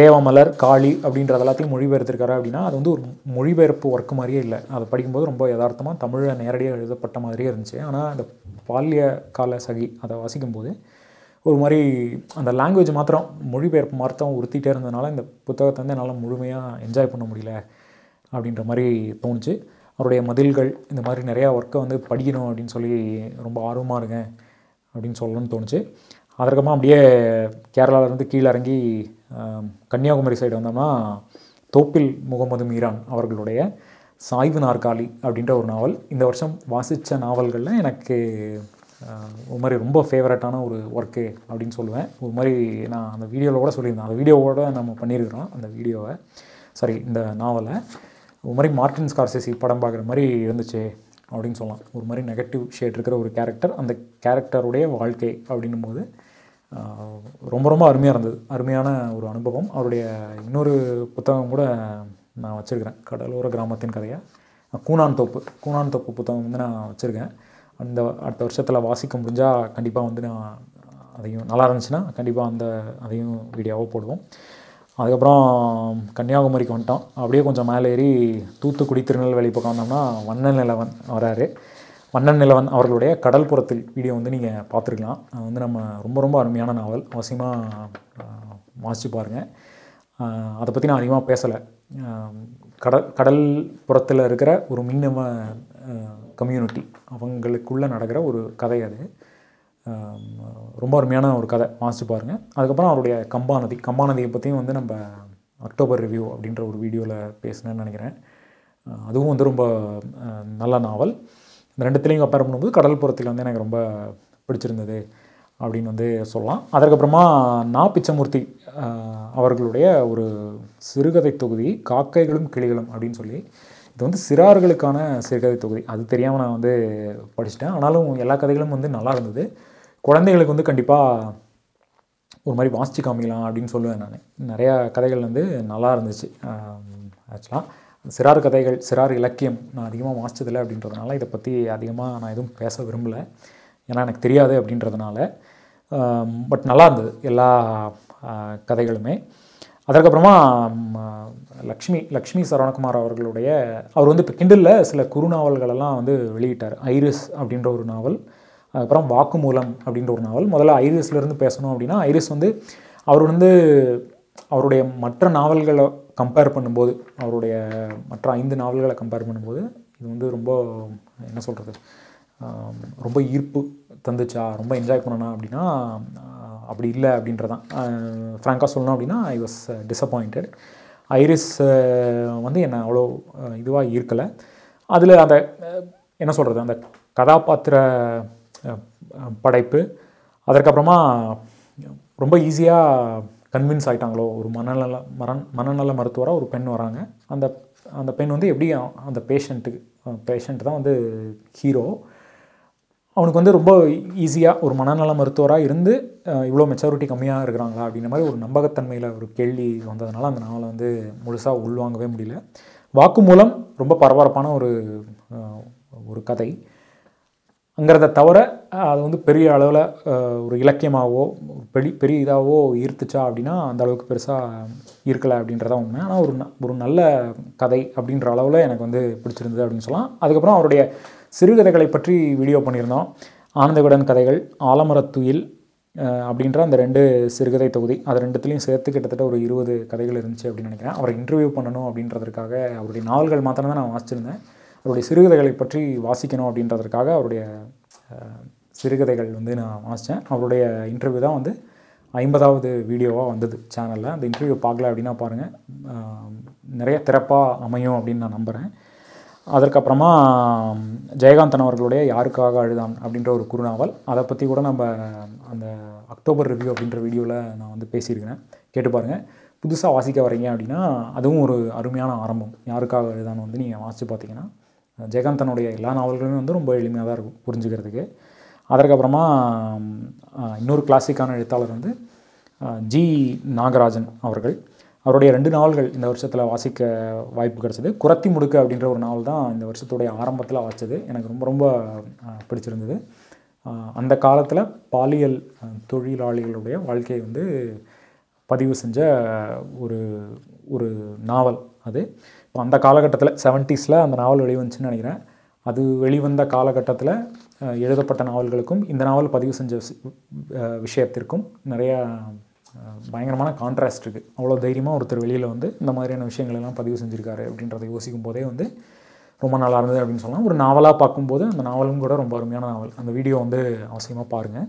தேவமலர் காளி அப்படின்றது எல்லாத்தையும் மொழிபெயர்த்திருக்காரு அப்படின்னா அது வந்து ஒரு மொழிபெயர்ப்பு ஒர்க்கு மாதிரியே இல்லை. அதை படிக்கும்போது ரொம்ப யதார்த்தமாக தமிழில் நேரடியாக எழுதப்பட்ட மாதிரியே இருந்துச்சு. ஆனால் அந்த பால்ய கால சகி அதை வாசிக்கும்போது ஒரு மாதிரி அந்த லாங்குவேஜ் மாத்திரம் மொழிபெயர்ப்பு மாத்திரம் உறுத்திட்டே இருந்ததுனால இந்த புத்தகத்தை வந்து என்னால் முழுமையாக என்ஜாய் பண்ண முடியல அப்படின்ற மாதிரி தோணுச்சு. அவருடைய மதில்கள் இந்த மாதிரி நிறையா ஒர்க்கை வந்து படிக்கணும் அப்படின்னு சொல்லி ரொம்ப ஆர்வமாக இருக்கேன் அப்படின்னு சொல்லணும்னு தோணுச்சு. அதற்கப்புறமா அப்படியே கேரளாவிலேருந்து கீழே இறங்கி கன்னியாகுமரி சைடு வந்தோம்னா தோப்பில் முகமது மீரான் அவர்களுடைய சாய்வு நாற்காலி அப்படின்ற ஒரு நாவல். இந்த வருஷம் வாசித்த நாவல்களில் எனக்கு ஒரு மாதிரி ரொம்ப ஃபேவரட்டான ஒரு ஒர்க்கு அப்படின்னு சொல்லுவேன். ஒரு மாதிரி நான் அந்த வீடியோவில் கூட சொல்லியிருந்தேன். அந்த வீடியோவோட நம்ம பண்ணியிருக்கிறோம் அந்த வீடியோவை சாரி இந்த நாவலை ஒரு மாதிரி மார்டின் ஸ்கார்சேசி படம் பார்க்குற மாதிரி இருந்துச்சு அப்படின்னு சொல்லலாம். ஒரு மாதிரி நெகட்டிவ் ஷேட் இருக்கிற ஒரு கேரக்டர் அந்த கேரக்டருடைய வாழ்க்கை அப்படின்னும் போது ரொம்ப ரொம்ப அருமையாக இருந்தது. அருமையான ஒரு அனுபவம். அவருடைய இன்னொரு புத்தகம் கூட நான் வச்சுருக்கிறேன். கடலோர கிராமத்தின் கதையாக கூனான் தோப்பு. கூனான் தோப்பு புத்தகம் வந்து நான் வச்சுருக்கேன். அந்த அடுத்த வருஷத்தில் வாசிக்க முடிஞ்சால் கண்டிப்பாக வந்து நான் அதையும் நல்லா இருந்துச்சுன்னா கண்டிப்பாக அந்த அதையும் வீடியோவாக போடுவோம். அதுக்கப்புறம் கன்னியாகுமரிக்கு வந்துட்டோம். அப்படியே கொஞ்சம் மேலே ஏறி தூத்துக்குடி திருநெல்வேலி பக்கம் வந்தோம்னா வண்ணன் நிலவன் வராரு. வண்ணன் நிலவன் அவர்களுடைய கடல்புறத்தில் வீடியோ வந்து நீங்கள் பார்த்துருக்கலாம். அது வந்து நம்ம ரொம்ப ரொம்ப அருமையான நாவல். அவசியமாக வாசித்து பாருங்கள் அதை பற்றி நான் அதிகமாக பேசலை. கடல் கடல் புறத்தில் இருக்கிற ஒரு மின்னம கம்யூனிட்டி அவங்களுக்குள்ளே நடக்கிற ஒரு கதை அது. ரொம்ப அருமையான ஒரு கதை. வாசிச்சு பாருங்கள் அதுக்கப்புறம் அவருடைய கம்பாநதி கம்பாநதியை பற்றியும் வந்து நம்ம அக்டோபர் ரிவ்யூ அப்படின்ற ஒரு வீடியோவில் பேசினேன்னு நினைக்கிறேன். அதுவும் வந்து ரொம்ப நல்ல நாவல். இந்த ரெண்டுத்துலேயும் கம்பேர் பண்ணும்போது கடல்புறத்தில் வந்து எனக்கு ரொம்ப பிடிச்சிருந்தது அப்படின்னு வந்து சொல்லலாம். அதற்கப்புறமா நா பிச்சமூர்த்தி அவர்களுடைய ஒரு சிறுகதை தொகுதி காக்கைகளும் கிளிகளும் அப்படின்னு சொல்லி இது வந்து சிறார்களுக்கான சிறுகதை தொகுதி. அது தெரியாமல் நான் வந்து படிச்சிட்டேன். ஆனாலும் எல்லா கதைகளும் வந்து நல்லா இருந்தது. குழந்தைகளுக்கு வந்து கண்டிப்பாக ஒரு மாதிரி வாசித்து காமிக்கலாம் அப்படின்னு சொல்லுவேன் நான். நிறையா கதைகள் வந்து நல்லா இருந்துச்சு. ஆக்சுவலாக சிறார் கதைகள் சிறார் இலக்கியம் நான் அதிகமாக வாசித்ததில்லை அப்படின்றதுனால இதை பற்றி அதிகமாக நான் எதுவும் பேச விரும்பலை. ஏன்னா எனக்கு தெரியாது அப்படின்றதுனால. பட் நல்லா இருந்தது எல்லா கதைகளுமே. அதற்கப்புறமா லக்ஷ்மி லக்ஷ்மி சரவணகுமார் அவர்களுடைய அவர் வந்து இப்போ கிண்டலில் சில குறுநாவல்களெல்லாம் வந்து வெளியிட்டார். ஐரிஸ் அப்படின்ற ஒரு நாவல் அதுக்கப்புறம் வாக்குமூலம் அப்படின்ற ஒரு நாவல். முதல்ல ஐரிஸ்லேருந்து பேசணும் அப்படின்னா ஐரிஸ் வந்து அவர் வந்து அவருடைய மற்ற நாவல்களை கம்பேர் பண்ணும்போது அவருடைய மற்ற ஐந்து நாவல்களை கம்பேர் பண்ணும்போது இது வந்து ரொம்ப என்ன சொல்கிறது ரொம்ப ஈர்ப்பு தந்துச்சா ரொம்ப என்ஜாய் பண்ணனா அப்படின்னா அப்படி இல்லை அப்படின்றதான். ஃப்ராங்காக சொல்லணும் அப்படின்னா ஐ வாஸ் டிஸப்பாயிண்டட் ஐரிஸ் வந்து என்னை அவ்வளோ இதுவாக இருக்கலை அதில் அந்த என்ன சொல்கிறது அந்த கதாபாத்திர படைப்பு அதற்கப்புறமா ரொம்ப ஈஸியாக கன்வின்ஸ் ஆகிட்டாங்களோ ஒரு மனநல மரண் மனநல மருத்துவராக ஒரு பெண் வராங்க. அந்த அந்த பெண் வந்து எப்படி அந்த பேஷண்ட்டுக்கு பேஷண்ட் தான் வந்து ஹீரோ அவனுக்கு வந்து ரொம்ப ஈஸியாக ஒரு மனநல மருத்துவராக இருந்து இவ்வளோ மெச்சாரிட்டி கம்மியாக இருக்கிறாங்களா அப்படின்ற மாதிரி ஒரு நம்பகத்தன்மையில் ஒரு கேள்வி வந்ததுனால அந்த நாவலை வந்து முழுசாக உள்வாங்கவே முடியல. வாக்குமூலம் ரொம்ப பரபரப்பான ஒரு ஒரு கதை. அங்கிறத தவிர அது வந்து பெரிய அளவில் ஒரு இலக்கியமாகவோ பெரிய பெரிய இதாகவோ ஈர்த்துச்சா அப்படின்னா அந்த அளவுக்கு பெருசாக ஈர்க்கலை அப்படின்றத உண்மை. ஆனால் ஒரு ந- ஒரு நல்ல கதை அப்படின்ற அளவில் எனக்கு வந்து பிடிச்சிருந்தது அப்படின்னு சொல்லலாம். அதுக்கப்புறம் அவருடைய சிறுகதைகளை பற்றி வீடியோ பண்ணியிருந்தோம். ஆனந்தவிடன் கதைகள் ஆலமரத்துயில் அப்படின்ற அந்த ரெண்டு சிறுகதை தொகுதி. அது ரெண்டுத்துலேயும் சேர்த்து கிட்டத்தட்ட ஒரு இருபது கதைகள் இருந்துச்சு அப்படின்னு நினைக்கிறேன். அவரை இன்டர்வியூ பண்ணணும் அப்படின்றதுக்காக அவருடைய நாவல்கள் மாத்திரம் தான் நான் வாசிச்சிருந்தேன். அவருடைய சிறுகதைகளை பற்றி வாசிக்கணும் அப்படின்றதுக்காக அவருடைய சிறுகதைகள் வந்து நான் வாசித்தேன். அவருடைய இன்டர்வியூ தான் வந்து ஐம்பதாவது வீடியோவாக வந்தது சேனலில் அந்த இன்டர்வியூ பார்க்கல அப்படின்னா பாருங்கள் நிறைய திறப்பாக அமையும் அப்படின்னு நான் நம்புகிறேன் அதற்கப்புறமா ஜெயகாந்தன் அவர்களுடைய யாருக்காக அழுதான் அப்படின்ற ஒரு குறுநாவல். அதை பற்றி கூட நம்ம அந்த அக்டோபர் ரிவ்யூ அப்படின்ற வீடியோவில் நான் வந்து பேசியிருக்கிறேன். கேட்டு பாருங்கள் புதுசாக வாசிக்க வரீங்க அப்படின்னா அதுவும் ஒரு அருமையான ஆரம்பம். யாருக்காக அழுதான் வந்து நீங்கள் வாசித்து பார்த்தீங்கன்னா ஜெயகாந்தனுடைய எல்லா நாவல்களுமே வந்து ரொம்ப எளிமையாக தான் இருக்கும் புரிஞ்சுக்கிறதுக்கு. அதற்கப்புறமா இன்னொரு கிளாசிக்கான எழுத்தாளர் வந்து ஜி நாகராஜன் அவர்கள். அவருடைய ரெண்டு நாவல்கள் இந்த வருஷத்தில் வாசிக்க வாய்ப்பு கிடச்சிது. குரத்தி முடுக்கு அப்படின்ற ஒரு நாவல் தான் இந்த வருஷத்துடைய ஆரம்பத்தில் வாசித்தது எனக்கு ரொம்ப ரொம்ப பிடிச்சிருந்தது. அந்த காலத்தில் பாலியல் தொழிலாளிகளுடைய வாழ்க்கையை வந்து பதிவு செஞ்ச ஒரு ஒரு நாவல் அது. இப்போ அந்த காலகட்டத்தில் செவன்ட்டீஸில் அந்த நாவல் வெளிவந்துச்சுன்னு நினைக்கிறேன். அது வெளிவந்த காலகட்டத்தில் எழுதப்பட்ட நாவல்களுக்கும் இந்த நாவல் பதிவு செஞ்ச விஷயத்திற்கும் நிறையா பயங்கரமான கான்ட்ராஸ்ட் இருக்குது அவ்வளோ தைரியமாக ஒருத்தர் வெளியில் வந்து இந்த மாதிரியான விஷயங்கள் எல்லாம் பதிவு செஞ்சுருக்காரு அப்படின்றத யோசிக்கும் போதே வந்து ரொம்ப நல்லா இருந்தது அப்படின்னு சொல்லலாம். ஒரு நாவலாக பார்க்கும்போது அந்த நாவலும் கூட ரொம்ப அருமையான நாவல். அந்த வீடியோ வந்து அவசியமாக பாருங்கள்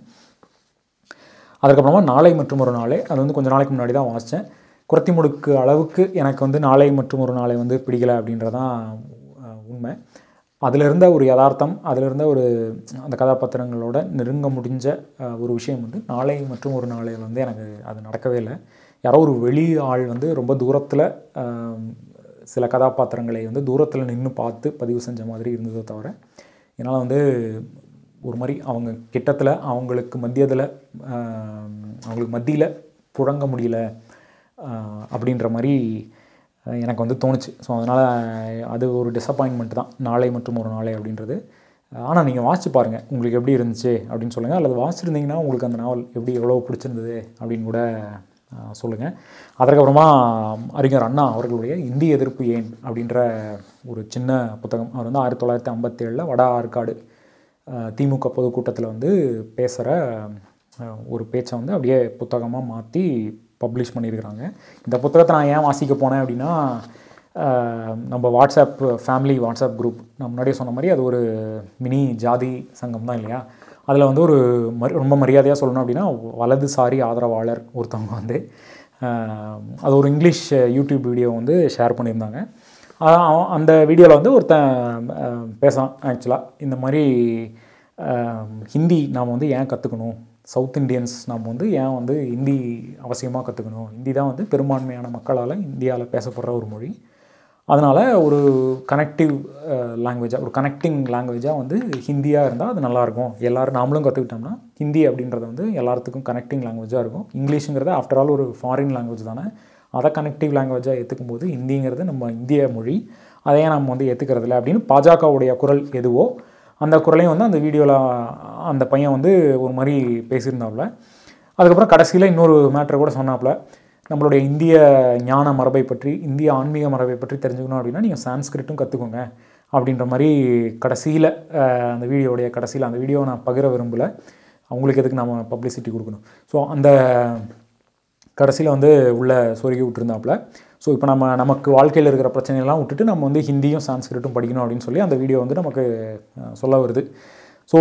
அதுக்கப்புறமா நாளை மற்றும் ஒரு நாளே. அது வந்து கொஞ்ச நாளைக்கு முன்னாடி தான் வாசித்தேன் குரத்தி முடுக்கு அளவுக்கு எனக்கு வந்து நாளை மற்றும் ஒரு நாளை வந்து பிடிக்கலை அப்படின்றதான் உண்மை. அதில் இருந்த ஒரு யதார்த்தம் அதில் இருந்த ஒரு அந்த கதாபாத்திரங்களோட நெருங்க முடிஞ்ச ஒரு விஷயம் வந்து நாளை மற்றும் ஒரு நாளையில் வந்து எனக்கு அது நடக்கவே இல்லை. யாரோ ஒரு வெளி ஆள் வந்து ரொம்ப தூரத்தில் சில கதாபாத்திரங்களை வந்து தூரத்தில் நின்று பார்த்து பதிவு செஞ்ச மாதிரி இருந்ததோ தவிர என்னால் வந்து ஒரு மாதிரி அவங்க கிட்டத்தில் அவங்களுக்கு மத்தியத்தில் அவங்களுக்கு மத்தியில் புழங்க முடியல அப்படின்ற மாதிரி எனக்கு வந்து தோணுச்சு. ஸோ அதனால் அது ஒரு டிசப்பாயின்மெண்ட் தான். நாளை மற்றும் ஒரு நாளை அப்படின்றது. ஆனால் நீங்கள் வாசிச்சு பாருங்கள் உங்களுக்கு எப்படி இருந்துச்சு அப்படின்னு சொல்லுங்கள் அல்லது வாசிச்சிருந்தீங்கன்னா உங்களுக்கு அந்த நாவல் எப்படி எவ்வளோ பிடிச்சிருந்தது அப்படின்னு கூட சொல்லுங்கள் அதற்கப்புறமா அறிஞர் அண்ணா அவர்களுடைய இந்திய எதிர்ப்பு ஏன் அப்படின்ற ஒரு சின்ன புத்தகம். அவர் வந்து ஆயிரத்தி தொள்ளாயிரத்தி ஐம்பத்தேழில் வட ஆற்காடு திமுக பொதுக்கூட்டத்தில் வந்து பேசுகிற ஒரு பேச்சை வந்து அப்படியே புத்தகமாக மாற்றி பப்ளிஷ் பண்ணியிருக்கிறாங்க. இந்த புத்தகத்தை நான் ஏன் வாசிக்க போனேன் அப்படின்னா நம்ம வாட்ஸ்அப் ஃபேமிலி வாட்ஸ்அப் குரூப் நான் முன்னாடியே சொன்ன மாதிரி அது ஒரு மினி ஜாதி சங்கம் தான் இல்லையா? அதில் வந்து ஒரு மரி ரொம்ப மரியாதையாக சொல்லணும் அப்படின்னா வலதுசாரி ஆதரவாளர் ஒருத்தவங்க வந்து அது ஒரு இங்கிலீஷ் யூடியூப் வீடியோ வந்து ஷேர் பண்ணியிருந்தாங்க. அவன் அந்த வீடியோவில் வந்து ஒருத்தன் பேசான் ஆக்சுவலாக இந்த மாதிரி ஹிந்தி நாம் வந்து ஏன் கற்றுக்கணும் சவுத் இண்டியன்ஸ் நாம் வந்து ஏன் வந்து ஹிந்தி அவசியமாக கற்றுக்கணும் ஹிந்தி தான் வந்து பெரும்பான்மையான மக்களால் இந்தியாவில் பேசப்படுற ஒரு மொழி. அதனால் ஒரு கனெக்டிவ் லாங்குவேஜாக ஒரு கனெக்டிங் லாங்குவேஜாக வந்து ஹிந்தியாக இருந்தால் அது நல்லாயிருக்கும் எல்லோரும் நாமளும் கற்றுக்கிட்டோம்னா ஹிந்தி அப்படின்றது வந்து எல்லாத்துக்கும் கனெக்டிங் லாங்குவேஜாக இருக்கும். இங்கிலீஷுங்கிறது ஆஃப்டர் ஆல் ஒரு ஃபாரின் லாங்குவேஜ் தானே. அதை கனெக்டிவ் லாங்குவேஜாக ஏற்றுக்கும் போது ஹிந்திங்கிறது நம்ம இந்திய மொழி. அதையே நம்ம வந்து ஏற்றுக்கிறதில்ல அப்படின்னு பாஜகவுடைய குரல் எதுவோ அந்த குரலையும் வந்து அந்த வீடியோவில் அந்த பையன் வந்து ஒரு மாதிரி பேசியிருந்தாப்புல. அதுக்கப்புறம் கடைசியில் இன்னொரு மேட்ரை கூட சொன்னாப்புல. நம்மளுடைய இந்திய ஞான மரபை பற்றி இந்திய ஆன்மீக மரபை பற்றி தெரிஞ்சுக்கணும் அப்படின்னா நீங்கள் சான்ஸ்கிரிட்டும் கற்றுக்கோங்க அப்படின்ற மாதிரி கடைசியில் அந்த வீடியோடைய கடைசியில் அந்த வீடியோவை நான் பகிர விரும்பலை. அவங்களுக்கு எதுக்கு நம்ம பப்ளிசிட்டி கொடுக்கணும்? ஸோ அந்த கடைசியில் வந்து உள்ள சொருகி விட்டுருந்தாப்புல. ஸோ இப்போ நம்ம நமக்கு வாழ்க்கையில் இருக்கிற பிரச்சனையெல்லாம் விட்டுட்டு நம்ம வந்து ஹிந்தியும் சான்ஸ்கிரிட்டும் படிக்கணும் அப்படின்னு சொல்லி அந்த வீடியோ வந்து நமக்கு சொல்ல வருது. ஸோ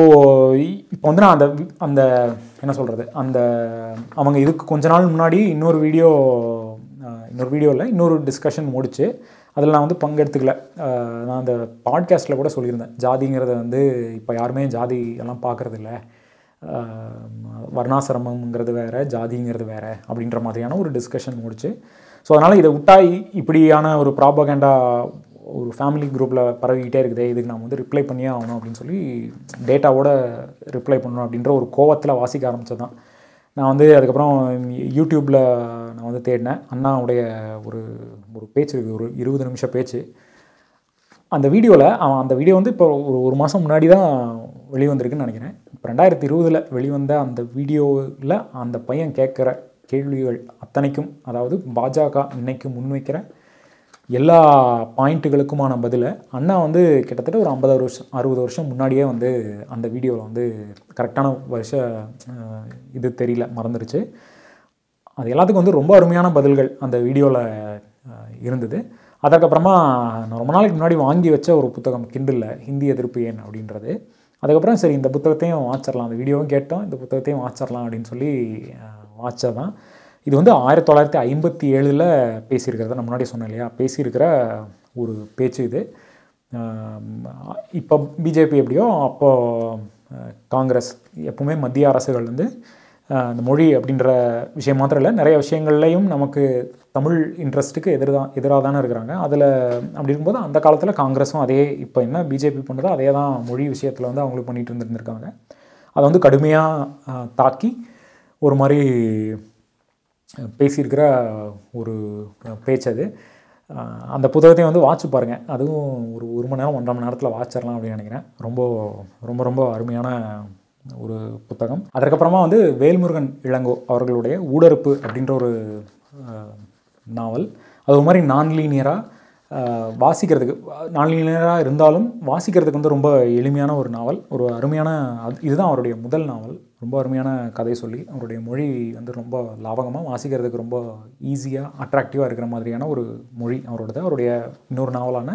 இப்போ வந்து நான் அந்த அந்த என்ன சொல்கிறது அந்த அவங்க இதுக்கு கொஞ்ச நாள் முன்னாடி இன்னொரு வீடியோ இன்னொரு வீடியோவில் இன்னொரு டிஸ்கஷன் முடிச்சு அதில் நான் வந்து பங்கெடுத்துக்கல. நான் அந்த பாட்காஸ்ட்டில் கூட சொல்லியிருந்தேன். ஜாதிங்கிறத வந்து இப்போ யாருமே ஜாதி எல்லாம் பார்க்குறதில்ல வர்ணாசிரமங்கிறது வேறு ஜாதிங்கிறது வேறு அப்படின்ற மாதிரியான ஒரு டிஸ்கஷன் முடிச்சு ஸோ அதனால் இதை விட்டா இப்படியான ஒரு ப்ராபகேண்டா ஒரு ஃபேமிலி குரூப்பில் பரவிக்கிட்டே இருக்குதே இதுக்கு நான் வந்து ரிப்ளை பண்ணியே ஆகணும் அப்படின்னு சொல்லி டேட்டாவோட ரிப்ளை பண்ணணும் அப்படின்ற ஒரு கோவத்தில் வாசிக்க ஆரம்பிச்சது தான் நான் வந்து அதுக்கப்புறம் யூடியூப்பில் நான் வந்து தேடினேன். அண்ணாவுடைய ஒரு ஒரு பேச்சு இருக்குது ஒரு இருபது நிமிஷம் பேச்சு. அந்த வீடியோவில் அவன் அந்த வீடியோ வந்து இப்போ ஒரு ஒரு மாதம் முன்னாடி தான் வெளிவந்திருக்குன்னு நினைக்கிறேன். இப்போ ரெண்டாயிரத்தி இருபதில் வெளிவந்த அந்த வீடியோவில் அந்த பையன் கேட்குற கேள்விகள் அத்தனைக்கும் அதாவது பாஜக இன்னைக்கு முன்வைக்கிற எல்லா பாயிண்ட்டுகளுக்குமான பதிலை அண்ணா வந்து கிட்டத்தட்ட ஒரு ஐம்பது வருஷம் அறுபது வருஷம் முன்னாடியே வந்து அந்த வீடியோவில் வந்து கரெக்டான வருஷ இது தெரியல மறந்துருச்சு. அது எல்லாத்துக்கும் வந்து ரொம்ப அருமையான பதில்கள் அந்த வீடியோவில் இருந்தது. அதுக்கப்புறமா நான் ரொம்ப நாளைக்கு முன்னாடி வாங்கி வச்ச ஒரு புத்தகம் கிண்டில் ஹிந்தி எதிர்ப்பு ஏன்? அப்படின்றது. அதுக்கப்புறம் சரி இந்த புத்தகத்தையும் வாச்சிடலாம் அந்த வீடியோவும் கேட்டோம் இந்த புத்தகத்தையும் வாச்சிடலாம் அப்படின்னு சொல்லி வாச்சதான் இது வந்து ஆயிரத்தி தொள்ளாயிரத்தி ஐம்பத்தி ஏழில் பேசியிருக்கிறத நான் முன்னாடி சொன்னேன் இல்லையா? பேசியிருக்கிற ஒரு பேச்சு இது. இப்போ பிஜேபி எப்படியோ அப்போ காங்கிரஸ் எப்பவுமே மத்திய அரசுகள் வந்து இந்த மொழி அப்படின்ற விஷயம் மாத்திரம் இல்லை நிறைய விஷயங்கள்லையும் நமக்கு தமிழ் இன்ட்ரெஸ்ட்டுக்கு எதிர் தான் எதிராக தானே இருக்கிறாங்க. அதில் அப்படி இருக்கும்போது அந்த காலத்தில் காங்கிரஸும் அதே இப்போ என்ன பிஜேபி பண்ணுதோ அதே தான் மொழி விஷயத்தில் வந்து அவங்களும் பண்ணிகிட்டு இருந்துருந்துருக்காங்க. அதை வந்து கடுமையாக தாக்கி ஒரு மாதிரி பேசியிருக்கிற ஒரு பேச்சு அது. அந்த புத்தகத்தையும் வந்து வாட்ச் பாருங்கள் அதுவும் ஒரு ஒரு மணி நேரம் ஒன்றரை மணி நேரத்தில் வாட்சிடலாம் அப்படின்னு நினைக்கிறேன். ரொம்ப ரொம்ப ரொம்ப அருமையான ஒரு புத்தகம். அதற்கப்புறமா வந்து வேல்முருகன் இளங்கோ அவர்களுடைய ஊடறுப்பு அப்படின்ற ஒரு நாவல். அது ஒரு மாதிரி நான் லீனியராக வாசிக்கிறதுக்கு நான் இருந்தாலும் வாசிக்கிறதுக்கு வந்து ரொம்ப எளிமையான ஒரு நாவல் ஒரு அருமையான அது இதுதான் அவருடைய முதல் நாவல். ரொம்ப அருமையான கதை சொல்லி அவருடைய மொழி வந்து ரொம்ப லாவகமாக வாசிக்கிறதுக்கு ரொம்ப ஈஸியாக அட்ராக்டிவாக இருக்கிற மாதிரியான ஒரு மொழி அவரோடது. அவருடைய இன்னொரு நாவலான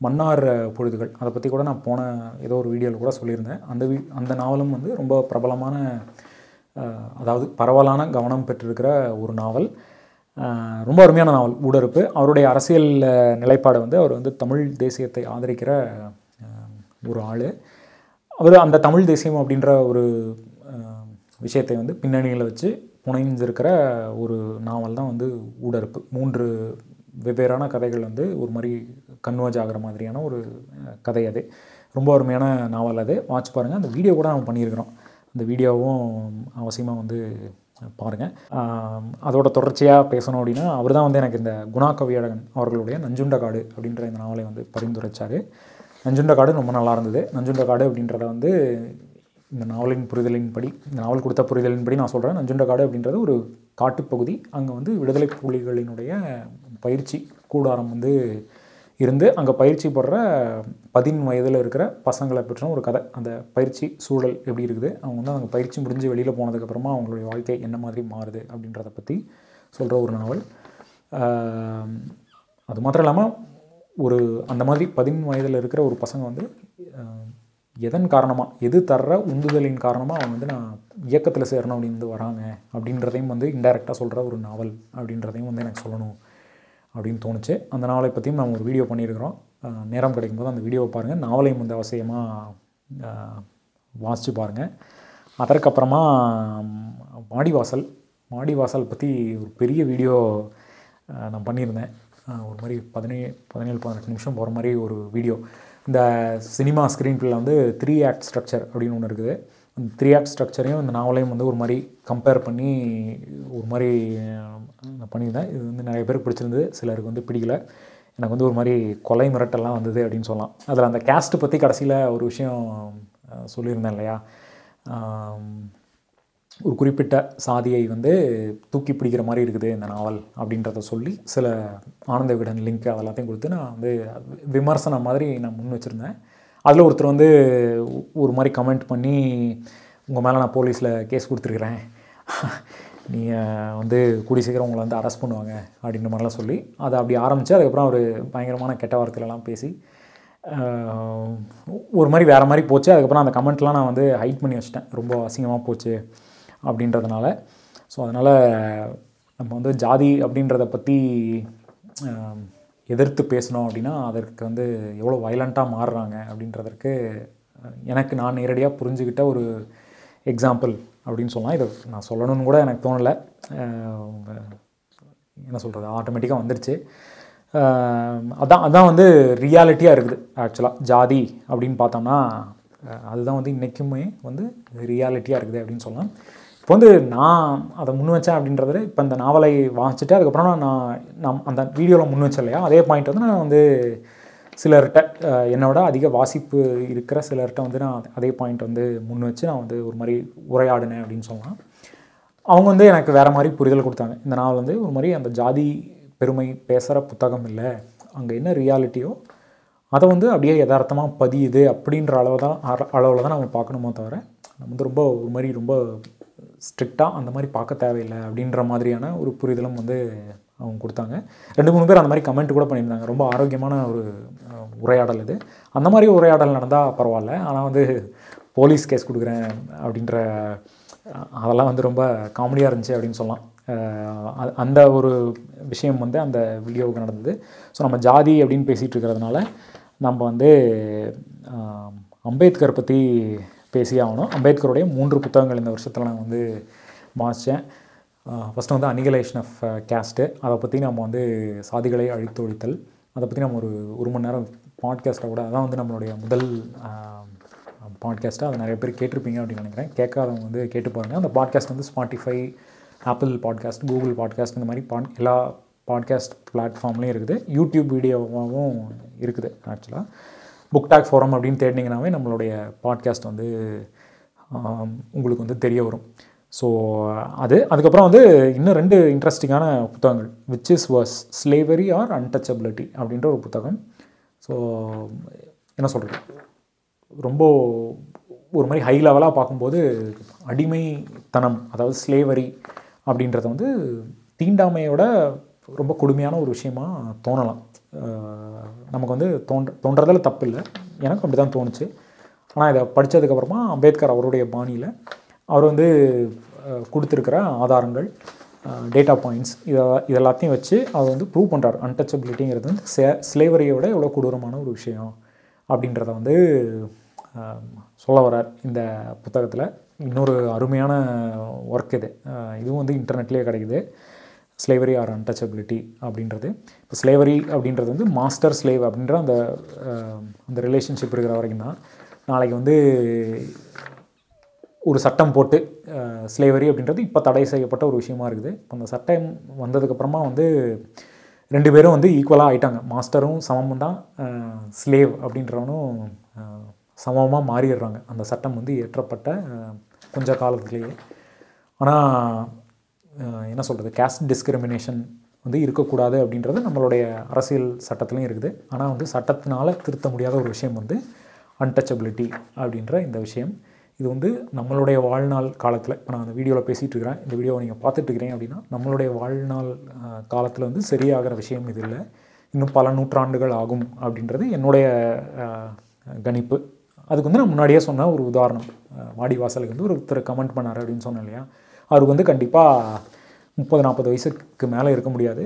மன்னார் பொழுதுகள். அதை பற்றி கூட நான் போன ஏதோ ஒரு வீடியோவில் கூட சொல்லியிருந்தேன். அந்த வீ அந்த நாவலும் வந்து ரொம்ப பிரபலமான அதாவது பரவலான கவனம் பெற்றிருக்கிற ஒரு நாவல். ரொம்ப அருமையான நாவல் ஊடறுப்பு அவருடைய அரசியல் நிலைப்பாடு வந்து அவர் வந்து தமிழ் தேசியத்தை ஆதரிக்கிற ஒரு ஆள். அவர் அந்த தமிழ் தேசியம் அப்படின்ற ஒரு விஷயத்தை வந்து பின்னணியில் வச்சு புனைஞ்சிருக்கிற ஒரு நாவல் தான் வந்து ஊடறுப்பு மூன்று வெவ்வேறான கதைகள் வந்து ஒரு மாதிரி கன்வர்ஜ் ஆகிற மாதிரியான ஒரு கதை அது. ரொம்ப அருமையான நாவல் அது. வாட்ச் பாருங்கள் அந்த வீடியோ கூட நம்ம பண்ணியிருக்கிறோம். அந்த வீடியோவும் அவசியமாக வந்து பாருங்கள் அதோட தொடர்ச்சியாக பேசணும் அப்படின்னா அவர் தான் வந்து எனக்கு இந்த குணா கவியழகன் அவர்களுடைய நஞ்சுண்ட காடு அப்படின்ற இந்த நாவலை வந்து பரிந்துரைச்சார். நஞ்சுண்ட காடு ரொம்ப நல்லா இருந்தது. நஞ்சுண்ட காடு அப்படின்றத வந்து இந்த நாவலின் புரிதலின்படி இந்த நாவல் கொடுத்த புரிதலின்படி நான் சொல்கிறேன் நஞ்சுண்ட காடு அப்படின்றது ஒரு காட்டுப்பகுதி. அங்கே வந்து விடுதலை புலிகளினுடைய பயிற்சி கூடாரம் வந்து இருந்து அங்கே பயிற்சி போடுற பதின் வயதில் இருக்கிற பசங்களை பற்றின ஒரு கதை. அந்த பயிற்சி சூழல் எப்படி இருக்குது? அவங்க வந்து அங்கே பயிற்சி முடிஞ்சு வெளியில் போனதுக்கப்புறமா அவங்களுடைய வாழ்க்கை என்ன மாதிரி மாறுது அப்படின்றத பற்றி சொல்கிற ஒரு நாவல். அது மாத்திரம் இல்லாமல் ஒரு அந்த மாதிரி பதின் வயதில் இருக்கிற ஒரு பசங்க வந்து எதன் காரணமாக எது தர்ற உந்துதலின் காரணமாக அவங்க வந்து நான் இயக்கத்தில் சேரணும் அப்படின்னு வந்து வராங்க அப்படின்றதையும் வந்து இன்டைரக்டாக சொல்கிற ஒரு நாவல் அப்படின்றதையும் வந்து எனக்கு சொல்லணும். அப்படின்னு தோணுச்சு. அந்த நாவலை பற்றியும் நம்ம ஒரு வீடியோ பண்ணியிருக்கிறோம். நேரம் நேரம் கிடைக்கும்போது அந்த வீடியோவை பாருங்கள் நாவலையும் வந்து அவசியமாக வாசித்து பாருங்கள் அதற்கப்புறமா மாடிவாசல் மாடிவாசல் பற்றி ஒரு பெரிய வீடியோ நான் பண்ணியிருந்தேன். ஒரு மாதிரி பதினேழு பதினேழு பதினெட்டு நிமிஷம் போகிற மாதிரி ஒரு வீடியோ இந்த சினிமா ஸ்க்ரீன் பிளேல வந்து த்ரீ ஆக்ட் ஸ்ட்ரக்சர் அப்படின்னு ஒன்று இருக்குது. த்ரீ ஆக்ட் ஸ்ட்ரக்சரையும் இந்த நாவலையும் வந்து ஒரு மாதிரி கம்பேர் பண்ணி ஒரு மாதிரி நான் பண்ணியிருந்தேன். இது வந்து நிறைய பேருக்கு பிடிச்சிருந்தது. சிலருக்கு வந்து பிடிக்கல. எனக்கு வந்து ஒரு மாதிரி கொலை மிரட்டெல்லாம் வந்தது அப்படின்னு சொல்லலாம். அதில் அந்த கேஸ்ட்டு பற்றி கடைசியில் ஒரு விஷயம் சொல்லியிருந்தேன் இல்லையா? ஒரு குறிப்பிட்ட சாதியை வந்து தூக்கி பிடிக்கிற மாதிரி இருக்குது இந்த நாவல் அப்படின்றத சொல்லி சில ஆனந்த விகடன் லிங்க் அதெல்லாத்தையும் கொடுத்து நான் வந்து விமர்சனம் மாதிரி நான் முன் வச்சுருந்தேன். அதில் ஒருத்தர் வந்து ஒரு மாதிரி கமெண்ட் பண்ணி உங்கள் மேலே நான் போலீஸில் கேஸ் கொடுத்துருக்குறேன். நீங்கள் வந்து கூடி சீக்கிரம் உங்களை வந்து அரெஸ்ட் பண்ணுவாங்க. அப்படின்ற மாதிரிலாம் சொல்லி அதை அப்படி ஆரம்பித்து அதுக்கப்புறம் அவர் பயங்கரமான கெட்ட வார்த்தையிலலாம் பேசி ஒரு மாதிரி வேறு மாதிரி போச்சு. அதுக்கப்புறம் அந்த கமெண்ட்லாம் நான் வந்து ஹைட் பண்ணி வச்சிட்டேன். ரொம்ப அசிங்கமாக போச்சு அப்படின்றதுனால. ஸோ அதனால் நம்ம வந்து ஜாதி அப்படின்றத பற்றி எதிர்த்து பேசணும் அப்படின்னா அதற்கு வந்து எவ்வளோ வயலண்ட்டாக மாறுறாங்க அப்படின்றதற்கு எனக்கு நான் நேரடியாக புரிஞ்சுக்கிட்ட ஒரு எக்ஸாம்பிள் அப்படின்னு சொல்லலாம். இதை நான் சொல்லணும்னு கூட எனக்கு தோணலை. என்ன சொல்கிறது ஆட்டோமேட்டிக்காக வந்துடுச்சு அதான் அதான் வந்து ரியாலிட்டியாக இருக்குது ஆக்சுவலாக ஜாதி அப்படின்னு பார்த்தோம்னா அதுதான் வந்து இன்றைக்குமே வந்து ரியாலிட்டியாக இருக்குது அப்படின்னு சொல்லலாம். இப்போ வந்து நான் அதை முன் வச்சேன் அப்படின்றத இப்போ இந்த நாவலை வாசிச்சுட்டு அதுக்கப்புறம் நான் நான் அந்த வீடியோவில் முன் வச்சேன் இல்லையா? அதே பாயிண்ட் வந்து நான் வந்து சிலர்கிட்ட என்னோட அதிக வாசிப்பு இருக்கிற சிலர்கிட்ட வந்து நான் அதே பாயிண்ட் வந்து முன் வச்சு நான் வந்து ஒரு மாதிரி உரையாடினேன் அப்படின்னு சொல்லலாம். அவங்க வந்து எனக்கு வேறு மாதிரி புரிதல் கொடுத்தாங்க. இந்த நாவல் வந்து ஒரு மாதிரி அந்த ஜாதி பெருமை பேசுகிற புத்தகம் இல்லை. அங்கே என்ன ரியாலிட்டியோ அதை வந்து அப்படியே யதார்த்தமாக பதியுது அப்படின்ற அளவு தான் அளவில் தான் நம்ம பார்க்கணுமோ தவிர நம்ம வந்து ரொம்ப ஒரு மாதிரி ரொம்ப ஸ்ட்ரிக்டாக அந்த மாதிரி பார்க்க தேவையில்லை அப்படின்ற மாதிரியான ஒரு புரிதலும் வந்து அவங்க கொடுத்தாங்க. ரெண்டு மூணு பேர் அந்த மாதிரி கமெண்ட் கூட பண்ணியிருந்தாங்க. ரொம்ப ஆரோக்கியமான ஒரு உரையாடல் இது. அந்த மாதிரி உரையாடல் நடந்தால் பரவாயில்ல. ஆனால் வந்து போலீஸ் கேஸ் கொடுக்குறேன் அப்படின்ற அதெல்லாம் வந்து ரொம்ப காமெடியாக இருந்துச்சு அப்படின்னு சொல்லலாம். அந்த ஒரு விஷயம் வந்து அந்த வீடியோவுக்கு நடந்தது. ஸோ நம்ம ஜாதி அப்படின்னு பேசிகிட்டு இருக்கிறதுனால நம்ம வந்து அம்பேத்கர் பற்றி பேசியே ஆகணும் அம்பேத்கருடைய மூன்று புத்தகங்கள் இந்த வருஷத்தில் நான் வந்து வாசித்தேன் ஃபஸ்ட்டு வந்து அனிகலேஷன் ஆஃப் கேஸ்ட்டு அதை பற்றி நம்ம வந்து சாதிகளை அழித்தொழித்தல் அதை பற்றி நம்ம ஒரு ஒரு மணி நேரம் பாட்காஸ்ட்டை கூட அதான் வந்து நம்மளுடைய முதல் பாட்காஸ்ட்டாக அதை நிறைய பேர் கேட்டிருப்பீங்க அப்படின்னு நினைக்கிறேன். கேட்காதவங்க வந்து கேட்டு பாருங்கள் அந்த பாட்காஸ்ட் வந்து Spotify Apple podcast Google podcast இந்த மாதிரி பாட் எல்லா பாட்காஸ்ட் பிளாட்ஃபார்ம்லேயும் இருக்குது. யூடியூப் வீடியோவாகவும் இருக்குது ஆக்சுவலாக புக் டாக் ஃபோரம் அப்படின்னு தேடினீங்கனாவே நம்மளுடைய பாட்காஸ்ட் வந்து உங்களுக்கு வந்து தெரிய வரும். ஸோ அது அதுக்கப்புறம் வந்து இன்னும் ரெண்டு இன்ட்ரெஸ்டிங்கான புத்தகங்கள் which is worse slavery or untouchability அப்படின்ற ஒரு புத்தகம். ஸோ என்ன சொல்கிறது ரொம்ப ஒரு மாதிரி ஹை லெவலாக பார்க்கும்போது அடிமைத்தனம் அதாவது ஸ்லேவரி அப்படின்றத வந்து தீண்டாமையோட ரொம்ப கொடுமையான ஒரு விஷயமா தோணலாம். நமக்கு வந்து தோன்ற தோன்றதில் தப்பு இல்லை எனக்கு அப்படி தான் தோணுச்சு. ஆனால் இதை படித்ததுக்கப்புறமா அம்பேத்கர் அவருடைய பாணியில் அவர் வந்து கொடுத்துருக்கிற ஆதாரங்கள் டேட்டா பாயிண்ட்ஸ் இதை இதெல்லாத்தையும் வச்சு அவர் வந்து ப்ரூவ் பண்ணுறார் அன்டச்சபிலிட்டிங்கிறது வந்து சே ஸ்லேவரியோட எவ்வளோ கொடூரமான ஒரு விஷயம் அப்படின்றத வந்து சொல்ல வரார் இந்த புத்தகத்தில். இன்னொரு அருமையான ஒர்க் இது. இதுவும் வந்து இன்டர்நெட்லேயே கிடைக்குது. ஸ்லேவரி ஆர் அன்டச்சபிலிட்டி அப்படின்றது. இப்போ ஸ்லேவரி அப்படின்றது வந்து மாஸ்டர் ஸ்லேவ் அப்படின்ற அந்த அந்த ரிலேஷன்ஷிப் இருக்கிற வரைக்கும் தான். நாளைக்கு வந்து ஒரு சட்டம் போட்டு ஸ்லேவரி அப்படின்றது இப்போ தடை செய்யப்பட்ட ஒரு விஷயமா இருக்குது. இப்போ அந்த சட்டம் வந்ததுக்கப்புறமா வந்து ரெண்டு பேரும் வந்து ஈக்குவலாக ஆயிட்டாங்க. மாஸ்டரும் சமமும் தான் ஸ்லேவ் அப்படின்றவனும் சமமாக மாறிடுறாங்க. அந்த சட்டம் வந்து ஏற்றப்பட்ட கொஞ்ச காலத்துலேயே. ஆனால் என்ன சொல்கிறது கேஸ்ட் டிஸ்கிரிமினேஷன் வந்து இருக்கக்கூடாது அப்படின்றது நம்மளுடைய அரசியல் சட்டத்துலையும் இருக்குது. ஆனால் வந்து சட்டத்தினால் திருத்த முடியாத ஒரு விஷயம் வந்து அன்டச்சபிலிட்டி அப்படின்ற இந்த விஷயம். இது வந்து நம்மளுடைய வாழ்நாள் காலத்தில் இப்போ நான் அந்த வீடியோவில் பேசிகிட்டு இருக்கிறேன். இந்த வீடியோவை நீங்கள் பார்த்துட்டு இருக்கிறீங்க அப்படின்னா நம்மளுடைய வாழ்நாள் காலத்தில் வந்து சரியாகிற விஷயம் இது இல்லை. இன்னும் பல நூற்றாண்டுகள் ஆகும் அப்படின்றது என்னுடைய கணிப்பு. அதுக்கு வந்து நான் முன்னாடியே சொன்ன ஒரு உதாரணம். வாடிவாசலுக்கு வந்து ஒருத்தர் கமெண்ட் பண்ணார் அப்படின்னு சொன்னேன் இல்லையா? அவருக்கு வந்து கண்டிப்பாக முப்பது நாற்பது வயசுக்கு மேலே இருக்க முடியாது.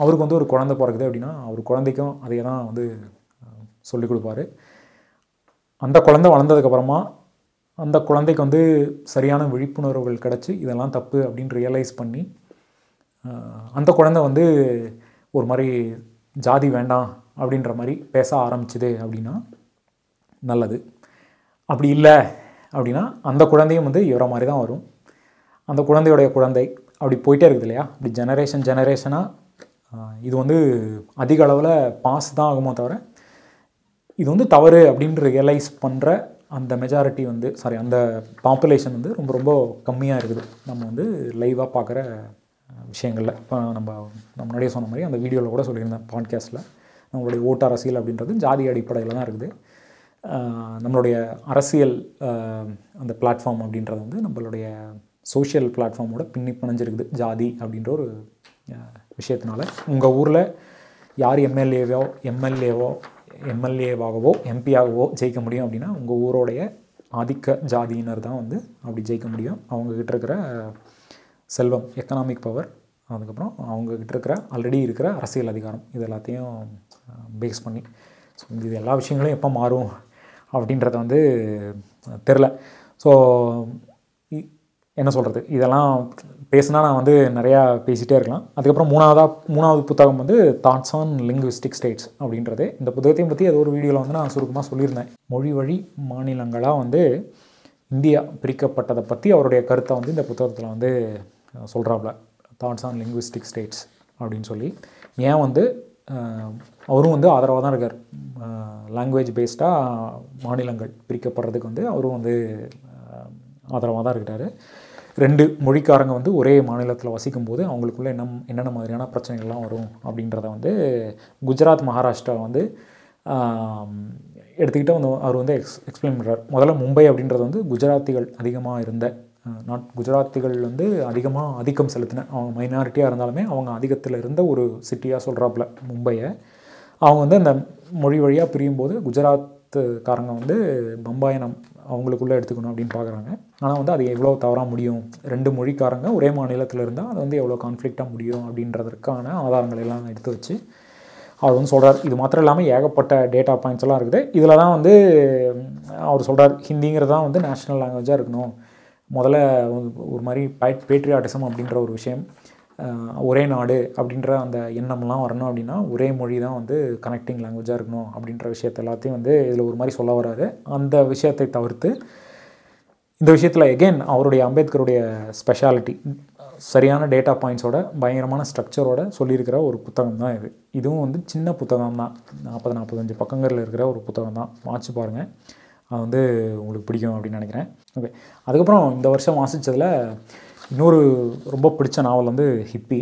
அவருக்கு வந்து ஒரு குழந்தை பிறகுது அப்படின்னா அவர் குழந்தைக்கும் அதே தான் வந்து சொல்லிக் கொடுப்பாரு. அந்த குழந்தை வளர்ந்ததுக்கப்புறமா அந்த குழந்தைக்கு வந்து சரியான விழிப்புணர்வுகள் கிடச்சி இதெல்லாம் தப்பு அப்படின்னு ரியலைஸ் பண்ணி அந்த குழந்தை வந்து ஒரு மாதிரி ஜாதி வேண்டாம் அப்படின்ற மாதிரி பேச ஆரம்பிச்சுது அப்படின்னா நல்லது. அப்படி இல்லை அப்படின்னா அந்த குழந்தையும் வந்து இவரை மாதிரி தான் வரும். அந்த குழந்தையுடைய குழந்தை அப்படி போயிட்டே இருக்குது இல்லையா? இப்படி ஜெனரேஷன் ஜெனரேஷனாக இது வந்து அதிக அளவில் பாஸ் தான் ஆகுமோ தவிர இது வந்து தவறு அப்படின்னு ரியலைஸ் பண்ணுற அந்த மெஜாரிட்டி வந்து சாரி அந்த பாப்புலேஷன் வந்து ரொம்ப ரொம்ப கம்மியாக இருக்குது. நம்ம வந்து லைவாக பார்க்குற விஷயங்களில். இப்போ நம்ம நம்ம முன்னாடியே சொன்ன மாதிரி அந்த வீடியோவில் கூட சொல்லியிருந்தேன் பாட்காஸ்ட்டில் நம்மளுடைய ஓட்டு அரசியல் அப்படின்றது ஜாதி அடிப்படையில் தான் இருக்குது. நம்மளுடைய அரசியல் அந்த பிளாட்ஃபார்ம் அப்படின்றது வந்து நம்மளுடைய சோஷியல் பிளாட்ஃபார்மோட பின்னி பிணைஞ்சிருக்குது. ஜாதி அப்படின்ற ஒரு விஷயத்தினால. உங்கள் ஊரில் யார் எம்எல்ஏவோ எம்எல்ஏவோ எம்எல்ஏவாகவோ எம்பியாகவோ ஜெயிக்க முடியும் அப்படின்னா உங்கள் ஊரோடைய ஆதிக்க ஜாதியினர் தான் வந்து அப்படி ஜெயிக்க முடியும். அவங்கக்கிட்ட இருக்கிற செல்வம் எக்கனாமிக் பவர் அதுக்கப்புறம் அவங்கக்கிட்ட இருக்கிற ஆல்ரெடி இருக்கிற அரசியல் அதிகாரம் இது எல்லாத்தையும் பேஸ் பண்ணி. ஸோ இது எல்லா விஷயங்களும் எப்போ மாறும் அப்படின்றத வந்து தெரில. ஸோ என்ன சொல்கிறது இதெல்லாம் பேசுனா நான் வந்து நிறையா பேசிகிட்டே இருக்கலாம். அதுக்கப்புறம் மூணாவதாக மூணாவது புத்தகம் வந்து தாட்ஸ் ஆன் லிங்குவிஸ்டிக் ஸ்டேட்ஸ் அப்படின்றது. இந்த புத்தகத்தையும் பற்றி ஏதோ ஒரு வீடியோவில் வந்து நான் சுருக்கமாக சொல்லியிருந்தேன். மொழி வழி மாநிலங்களாக வந்து இந்தியா பிரிக்கப்பட்டதை பற்றி அவருடைய கருத்தை வந்து இந்த புத்தகத்தில் வந்து சொல்கிறாப்புல தாட்ஸ் ஆன் லிங்குவிஸ்டிக் ஸ்டேட்ஸ் அப்படின்னு சொல்லி. ஏன் வந்து அவரும் வந்து ஆதரவாக தான் இருக்கார். லாங்குவேஜ் பேஸ்டாக மாநிலங்கள் பிரிக்கப்படுறதுக்கு வந்து அவரும் வந்து ஆதரவாக தான் இருக்கிறாரு. ரெண்டு மொழிக்காரங்க வந்து ஒரே மாநிலத்தில் வசிக்கும் போது அவங்களுக்குள்ளே என்ன என்னென்ன மாதிரியான பிரச்சனைகள்லாம் வரும் அப்படின்றத வந்து குஜராத் மகாராஷ்டிரா வந்து எடுத்துக்கிட்டு வந்து அவர் வந்து எக்ஸ் எக்ஸ்பிளைன் பண்ணுறார் முதல்ல மும்பை அப்படின்றது வந்து குஜராத்திகள் அதிகமாக இருந்த நாட் குஜராத்திகள் வந்து அதிகமாக ஆதிக்கம் செலுத்தின அவங்க மைனாரிட்டியாக இருந்தாலுமே அவங்க அதிகத்தில் இருந்த ஒரு சிட்டியாக சொல்கிறாப்புல மும்பையை. அவங்க வந்து அந்த மொழி வழியாக பிரியும் போது குஜராத்துக்காரங்க வந்து பம்பாயை நம் அவங்களுக்குள்ளே எடுத்துக்கணும் அப்படின்னு பார்க்குறாங்க. ஆனால் வந்து அது எவ்வளோ தவறாக முடியும்? ரெண்டு மொழிக்காரங்க ஒரே மாநிலத்தில் இருந்தால் அது வந்து எவ்வளோ கான்ஃப்ளிக்டாக முடியும் அப்படின்றதுக்கான ஆதாரங்கள் எல்லாம் எடுத்து வச்சு அவர் வந்து சொல்கிறார் இது மாத்திரம் இல்லாமல் ஏகப்பட்ட டேட்டா பாயிண்ட்ஸ் எல்லாம் இருக்குது. இதில் தான் வந்து அவர் சொல்கிறார் ஹிந்திங்கிறது தான் வந்து நேஷ்னல் லாங்குவேஜாக இருக்கணும். முதல்ல ஒரு மாதிரி பைட் பேட்ரியாட்டிசம் அப்படின்ற ஒரு விஷயம். ஒரே நாடு அப்படின்ற அந்த எண்ணம்லாம் வரணும் அப்படின்னா ஒரே மொழி தான் வந்து கனெக்டிங் லாங்குவேஜாக இருக்கணும் அப்படின்ற விஷயத்த எல்லாத்தையும் வந்து இதில் ஒரு மாதிரி சொல்ல வராரு. அந்த விஷயத்தை தவிர்த்து இந்த விஷயத்தில் எகெயின் அவருடைய அம்பேத்கருடைய ஸ்பெஷாலிட்டி சரியான டேட்டா பாயிண்ட்ஸோட பயங்கரமான ஸ்ட்ரக்சரோட சொல்லியிருக்கிற ஒரு புத்தகம் தான் இது. இதுவும் வந்து சின்ன புத்தகம் தான். நாற்பது நாற்பத்தஞ்சு பக்கங்களில் இருக்கிற ஒரு புத்தகம் தான். வாட்சி பாருங்கள் அது வந்து உங்களுக்கு பிடிக்கும் அப்படின்னு நினைக்கிறேன். ஓகே அதுக்கப்புறம் இந்த வருஷம் வாசித்ததில் இன்னொரு ரொம்ப பிடிச்ச நாவல் வந்து ஹிப்பி.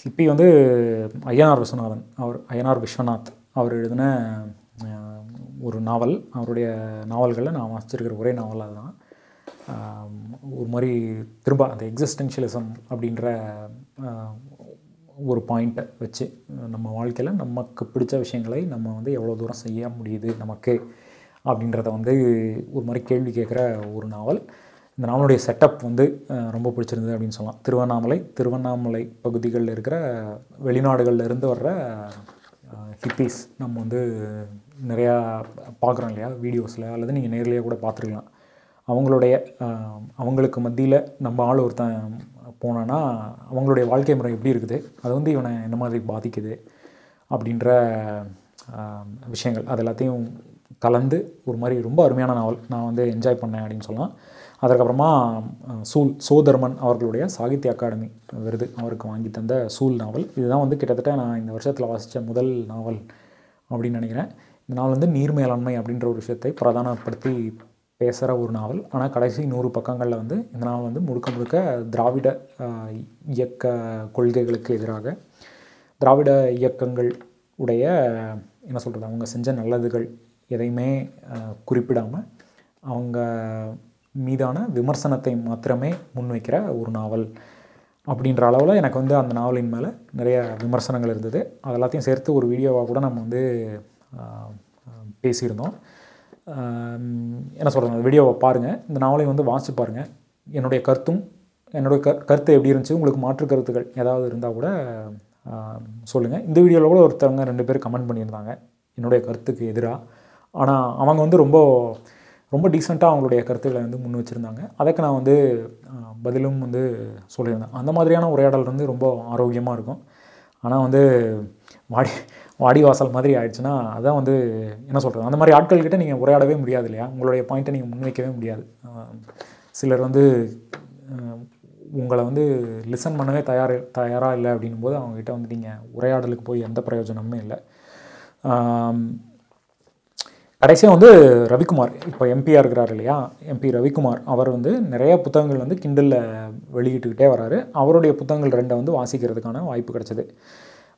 ஹிப்பி வந்து ஐயனார் விஸ்வநாதன் அவர் ஐயனார் விஸ்வநாத். அவர் எழுதின ஒரு நாவல். அவருடைய நாவல்களில் நான் வாசிச்சிருக்கிற ஒரே நாவல் அதுதான். ஒரு மாதிரி திரும்ப அந்த எக்ஸிஸ்டென்ஷியலிசம் அப்படின்ற ஒரு பாயிண்ட்டை வச்சு நம்ம வாழ்க்கையில் நமக்கு பிடிச்ச விஷயங்களை நம்ம வந்து எவ்வளோ தூரம் செய்ய முடியுது நமக்கு அப்படின்றத வந்து ஒரு மாதிரி கேள்வி கேட்குற ஒரு நாவல். இந்த நாவலுடைய செட்டப் வந்து ரொம்ப பிடிச்சிருந்தது அப்படின்னு சொல்லலாம். திருவண்ணாமலை திருவண்ணாமலை பகுதிகளில் இருக்கிற வெளிநாடுகளில் இருந்து வர்ற ஹிப்பீஸ் நம்ம வந்து நிறையா பார்க்குறோம் இல்லையா? வீடியோஸில் அல்லது நீங்கள் நேர்லேயே கூட பார்த்துருக்கலாம். அவங்களுடைய அவங்களுக்கு மத்தியில் நம்ம ஆள் ஒருத்தன் போனான்னா அவங்களுடைய வாழ்க்கை முறை எப்படி இருக்குது? அது வந்து இவனை என்ன மாதிரி பாதிக்குது? அப்படின்ற விஷயங்கள். அது எல்லாத்தையும் கலந்து ஒரு மாதிரி ரொம்ப அருமையான நாவல். நான் வந்து என்ஜாய் பண்ணேன் அப்படின்னு சொல்லலாம். அதுக்கப்புறமா சூல் சோதர்மன் அவர்களுடைய சாகித்ய அகாடமி விருது அவருக்கு வாங்கி தந்த சூல் நாவல். இதுதான் வந்து கிட்டத்தட்ட நான் இந்த வருஷத்தில் வாசித்த முதல் நாவல் அப்படின்னு நினைக்கிறேன். இந்த நாவல் வந்து நீர் மேலாண்மை அப்படின்ற ஒரு விஷயத்தை பிரதானப்படுத்தி பேசுகிற ஒரு நாவல். ஆனால் கடைசி நூறு பக்கங்களில் வந்து இந்த நாவல் வந்து முழுக்க முழுக்க திராவிட இயக்க கொள்கைகளுக்கு எதிராக திராவிட இயக்கங்கள் உடைய என்ன சொல்கிறது அவங்க செஞ்ச நல்லதுகள் எதையுமே குறிப்பிடாமல் அவங்க மீதான விமர்சனத்தை மாத்திரமே முன்வைக்கிற ஒரு நாவல் அப்படின்ற அளவில் எனக்கு வந்து அந்த நாவலின் மேலே நிறைய விமர்சனங்கள் இருந்தது. அது எல்லாத்தையும் சேர்த்து ஒரு வீடியோவாக கூட நம்ம வந்து பேசியிருந்தோம். என்ன சொல்கிறது அந்த வீடியோவை பாருங்கள் இந்த நாவலையும் வந்து வாசிச்சு பாருங்கள் என்னுடைய கருத்தும் என்னுடைய க கருத்து எப்படி இருந்துச்சு உங்களுக்கு மாற்று கருத்துக்கள் ஏதாவது இருந்தால் கூட சொல்லுங்கள் இந்த வீடியோவில் கூட ஒருத்தவங்க ரெண்டு பேர் கமெண்ட் பண்ணியிருந்தாங்க. என்னுடைய கருத்துக்கு எதிராக ஆனால் அவங்க வந்து ரொம்ப ரொம்ப டீசெண்டாக அவங்களுடைய கருத்துக்களை வந்து முன் வச்சுருந்தாங்க. அதுக்கு நான் வந்து பதிலும் வந்து சொல்லியிருந்தேன். அந்த மாதிரியான உரையாடல் வந்து ரொம்ப ஆரோக்கியமாக இருக்கும். ஆனால் வந்து வாடி வாடி வாசல் மாதிரி ஆயிடுச்சுன்னா அதான் வந்து என்ன சொல்கிறது அந்த மாதிரி ஆட்கள்கிட்ட நீங்கள் உரையாடவே முடியாது இல்லையா? உங்களுடைய பாயிண்ட்டை நீங்கள் முன்வைக்கவே முடியாது. சிலர் வந்து உங்களை வந்து லிசன் பண்ணவே தயார் தயாராக இல்லை அப்படின்னும் போது அவங்ககிட்ட வந்து நீங்கள் உரையாடலுக்கு போய் எந்த பிரயோஜனமுமே இல்லை. கடைசியாக வந்து ரவிக்குமார். இப்போ எம்பியாக இருக்கிறார் இல்லையா? எம்பி ரவிக்குமார். அவர் வந்து நிறைய புத்தகங்கள் வந்து கிண்டலில் வெளியிட்டுக்கிட்டே வராரு. அவருடைய புத்தகங்கள் ரெண்டை வந்து வாசிக்கிறதுக்கான வாய்ப்பு கிடச்சிது.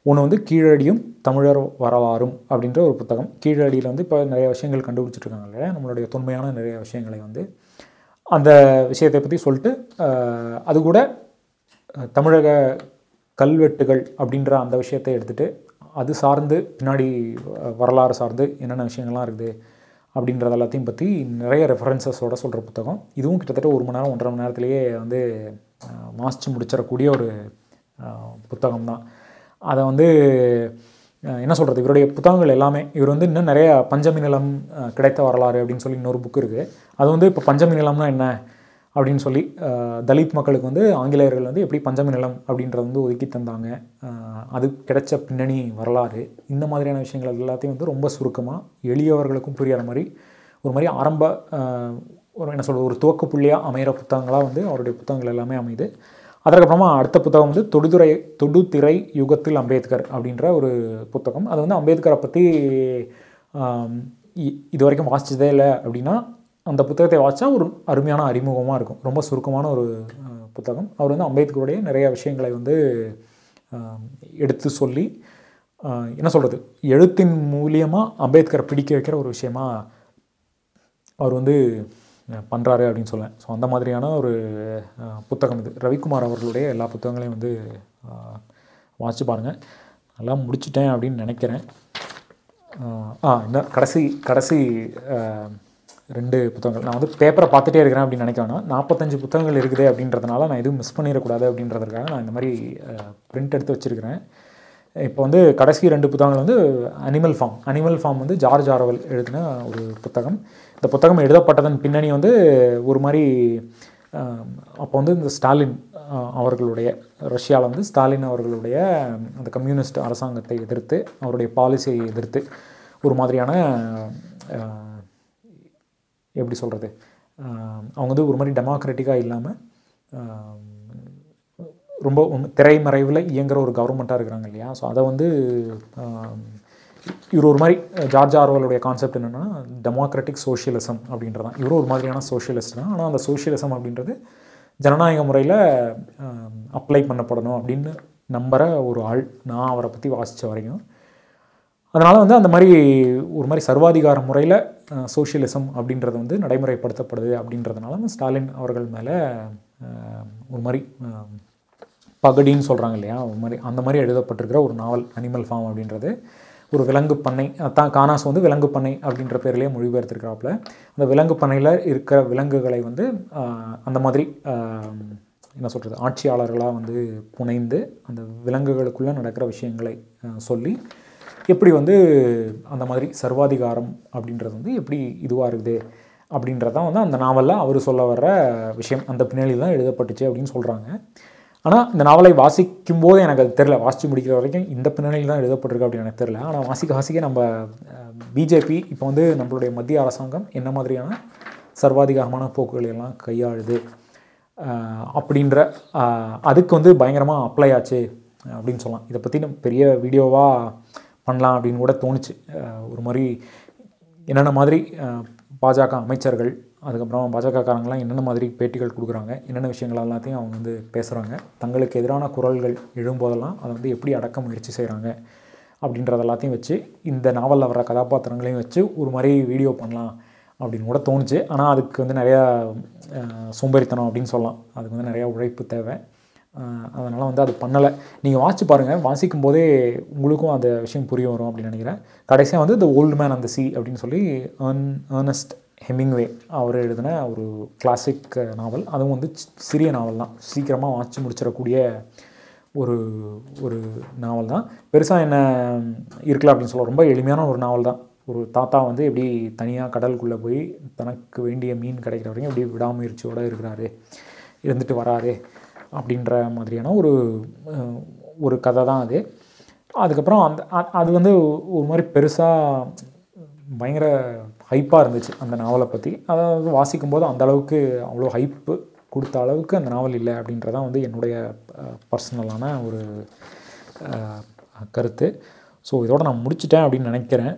ஒன்று வந்து கீழடியும் தமிழர் வரலாறும் அப்படின்ற ஒரு புத்தகம். கீழடியில் வந்து இப்போ நிறைய விஷயங்கள் கண்டுபிடிச்சிட்ருக்காங்க இல்லையா? நம்மளுடைய தொன்மையான நிறைய விஷயங்களை வந்து. அந்த விஷயத்தை பற்றி சொல்லிட்டு அது கூட தமிழக கல்வெட்டுகள் அப்படின்ற அந்த விஷயத்தை எடுத்துகிட்டு அது சார்ந்து பின்னாடி வரலாறு சார்ந்து என்னென்ன விஷயங்கள்லாம் இருக்குது அப்படின்றது எல்லாத்தையும் பற்றி நிறைய ரெஃபரன்சஸோட சொல்கிற புத்தகம். இதுவும் கிட்டத்தட்ட ஒரு மணி நேரம் ஒன்றரை மணி நேரத்துலேயே வந்து வாசித்து முடிச்சிடக்கூடிய ஒரு புத்தகம் தான் அதை வந்து என்ன சொல்கிறது இவருடைய புத்தகங்கள் எல்லாமே இவர் வந்து இன்னும் நிறைய பஞ்சமி நிலம் கிடைத்த வரலாறு அப்படின்னு சொல்லி இன்னொரு புக் இருக்குது அது வந்து இப்போ பஞ்சமி நிலம்னா என்ன? அப்படின்னு சொல்லி தலித் மக்களுக்கு வந்து ஆங்கிலேயர்கள் வந்து எப்படி பஞ்சமி நிலம் அப்படின்றத வந்து ஒதுக்கி தந்தாங்க. அது கிடைச்ச பின்னணி வரலாறு. இந்த மாதிரியான விஷயங்கள் எல்லாத்தையும் வந்து ரொம்ப சுருக்கமாக எளியவர்களுக்கும் புரியாத மாதிரி ஒரு மாதிரி ஆரம்ப ஒரு என்ன சொல்கிறது ஒரு துவக்க புள்ளியாக அமைகிற புத்தகங்களாக வந்து அவருடைய புத்தகங்கள் எல்லாமே அமையுது. அதற்கப்புறமா அடுத்த புத்தகம் வந்து தொடுதுறை தொடுதிரை யுகத்தில் அம்பேத்கர் அப்படின்ற ஒரு புத்தகம். அது வந்து அம்பேத்கரை பற்றி இது வரைக்கும் வாசிச்சதே இல்லை அப்படின்னா அந்த புத்தகத்தை வாசித்தா ஒரு அருமையான அறிமுகமாக இருக்கும். ரொம்ப சுருக்கமான ஒரு புத்தகம். அவர் வந்து அம்பேத்கருடைய நிறைய விஷயங்களை வந்து எடுத்து சொல்லி என்ன சொல்கிறது எழுத்தின் மூலியமாக அம்பேத்கரை பிடிக்க வைக்கிற ஒரு விஷயமா அவர் வந்து பண்ணுறாரு அப்படின்னு சொல்லுவேன் ஸோ அந்த மாதிரியான ஒரு புத்தகம் இது. ரவிக்குமார் அவர்களுடைய எல்லா புத்தகங்களையும் வந்து அஹ், வாசிச்சு பாருங்கள் நல்லா முடிச்சிட்டேன் அப்படின்னு நினைக்கிறேன். ஆ இன்னும் கடைசி கடைசி ரெண்டு புத்தகங்கள். நான் வந்து பேப்பரை பார்த்துட்டே இருக்கிறேன் அப்படின்னு நினைக்க வேணாம். நாற்பத்தஞ்சு புத்தகங்கள் இருக்குது அப்படின்றதுனால நான் எதுவும் மிஸ் பண்ணிடக்கூடாது அப்படின்றதுக்காக நான் இந்த மாதிரி பிரிண்ட் எடுத்து வச்சுருக்கிறேன். இப்போ வந்து கடைசி ரெண்டு புத்தகங்கள் வந்து அனிமல் ஃபார்ம் அனிமல் ஃபார்ம் வந்து ஜார்ஜ் ஆரவல் எழுதின ஒரு புத்தகம். இந்த புத்தகம் எழுதப்பட்டதன் பின்னணி வந்து ஒரு மாதிரி அப்போ வந்து இந்த ஸ்டாலின் அவர்களுடைய ரஷ்யாவில் வந்து ஸ்டாலின் அவர்களுடைய அந்த கம்யூனிஸ்ட் அரசாங்கத்தை எதிர்த்து அவருடைய பாலிசியை எதிர்த்து ஒரு மாதிரியான எப்படி சொல்கிறது அவங்க வந்து ஒரு மாதிரி டெமோக்ராட்டிக்காக இல்லாமல் ரொம்ப ஒன்று திரைமறைவில் இயங்குற ஒரு கவர்மெண்ட்டாக இருக்கிறாங்க இல்லையா? ஸோ அதை வந்து இவர் ஒரு மாதிரி ஜார்ஜ் ஆர்வலுடைய கான்செப்ட் என்னென்னா டெமோக்ராட்டிக் சோஷியலிசம் அப்படின்றதான். இவரும் ஒரு மாதிரியான சோஷியலிஸ்ட் தான். ஆனால் அந்த சோஷியலிசம் அப்படின்றது ஜனநாயக முறையில் அப்ளை பண்ணப்படணும் அப்படின்னு நம்புகிற ஒரு ஆள் நான் அவரை பற்றி வாசித்த வரைக்கும் அதனால் வந்து அந்த மாதிரி ஒரு மாதிரி சர்வாதிகார முறையில் சோஷியலிசம் அப்படின்றது வந்து நடைமுறைப்படுத்தப்படுது அப்படின்றதுனால ஸ்டாலின் அவர்கள் மேலே ஒரு மாதிரி பகடின்னு சொல்கிறாங்க இல்லையா? ஒரு மாதிரி அந்த மாதிரி எழுதப்பட்டிருக்கிற ஒரு நாவல் அனிமல் ஃபார்ம் அப்படின்றது. ஒரு விலங்கு பண்ணை தான் கானாஸ் வந்து விலங்கு பண்ணை அப்படின்ற பேர்லேயே மொழிபெயர்த்திருக்கிறாப்புல. அந்த விலங்கு பண்ணையில் இருக்கிற விலங்குகளை வந்து அந்த மாதிரி என்ன சொல்கிறது ஆட்சியாளர்களாக வந்து புனைந்து அந்த விலங்குகளுக்குள்ளே நடக்கிற விஷயங்களை சொல்லி எப்படி வந்து அந்த மாதிரி சர்வாதிகாரம் அப்படின்றது வந்து எப்படி இதுவாக இருக்குது அப்படின்றதான் வந்து அந்த நாவலில் அவர் சொல்ல வர்ற விஷயம். அந்த பின்னணியில் தான் எழுதப்பட்டுச்சு அப்படின்னு சொல்கிறாங்க ஆனால் இந்த நாவலை வாசிக்கும் போது எனக்கு அது தெரில வாசித்து முடிக்கிற வரைக்கும் இந்த பின்னணியில் தான் எழுதப்பட்டிருக்கு அப்படின்னு எனக்கு தெரில ஆனால் வாசிக்க வாசிக்க நம்ம பிஜேபி இப்போ வந்து நம்மளுடைய மத்திய அரசாங்கம் என்ன மாதிரியான சர்வாதிகாரமான போக்குகளை எல்லாம் கையாளுது? அப்படின்ற அதுக்கு வந்து பயங்கரமாக அப்ளை ஆச்சு அப்படின்னு சொல்லலாம். இதை பற்றி நம்ம பெரிய வீடியோவாக பண்ணலாம் அப்படின்னு கூட தோணுச்சு. ஒரு மாதிரி என்னென்ன மாதிரி பாஜக அமைச்சர்கள் அதுக்கப்புறம் பாஜகக்காரங்களாம் என்னென்ன மாதிரி பேட்டிகள் கொடுக்குறாங்க என்னென்ன விஷயங்கள் எல்லாத்தையும் அவங்க வந்து பேசுகிறாங்க தங்களுக்கு எதிரான குரல்கள் எழும்போதெல்லாம் அதை வந்து எப்படி அடக்க முயற்சி செய்கிறாங்க அப்படின்றத எல்லாத்தையும் வச்சு இந்த நாவலில் வர கதாபாத்திரங்களையும் வச்சு ஒரு மாதிரி வீடியோ பண்ணலாம் அப்படின்னு கூட தோணுச்சு. ஆனால் அதுக்கு வந்து நிறையா சோம்பேறித்தனம் அப்படின்னு சொல்லலாம். அதுக்கு வந்து நிறையா உழைப்பு தேவை. அதனால் வந்து அது பண்ணலை. நீங்கள் வாசிச்சு பாருங்கள் வாசிக்கும் போதே உங்களுக்கும் அந்த விஷயம் புரிய வரும் அப்படின்னு நினைக்கிறேன். கடைசியாக வந்து த ஓல்டு மேன் அந்த சி அப்படின்னு சொல்லி ஏர்ன் ஏர்னஸ்ட் ஹெமிங்வே அவர் எழுதின ஒரு கிளாசிக் நாவல் அதுவும் வந்து சிறிய நாவல் தான். சீக்கிரமாக வாசித்து முடிச்சிடக்கூடிய ஒரு ஒரு நாவல் தான். பெருசாக என்ன இருக்கலாம் அப்படின்னு சொல்ல ரொம்ப எளிமையான ஒரு நாவல் தான். ஒரு தாத்தா வந்து எப்படி தனியாக கடலுக்குள்ளே போய் தனக்கு வேண்டிய மீன் கிடைக்கிற வரைக்கும் எப்படி விடாமுயற்சியோடு இருக்கிறாரு இருந்துட்டு வராரு. அப்படின்ற மாதிரியான ஒரு ஒரு கதை தான் அது. அதுக்கப்புறம் அந்த அது வந்து ஒரு மாதிரி பெருசாக பயங்கர ஹைப்பாக இருந்துச்சு அந்த நாவலை பற்றி அதாவது வாசிக்கும்போது அந்த அளவுக்கு அவ்வளோ ஹைப்பு கொடுத்த அளவுக்கு அந்த நாவல் இல்லை அப்படின்றதான் வந்து என்னுடைய பர்சனலான ஒரு கருத்து. ஸோ இதோட நான் முடிச்சிட்டேன் அப்படின்னு நினைக்கிறேன்.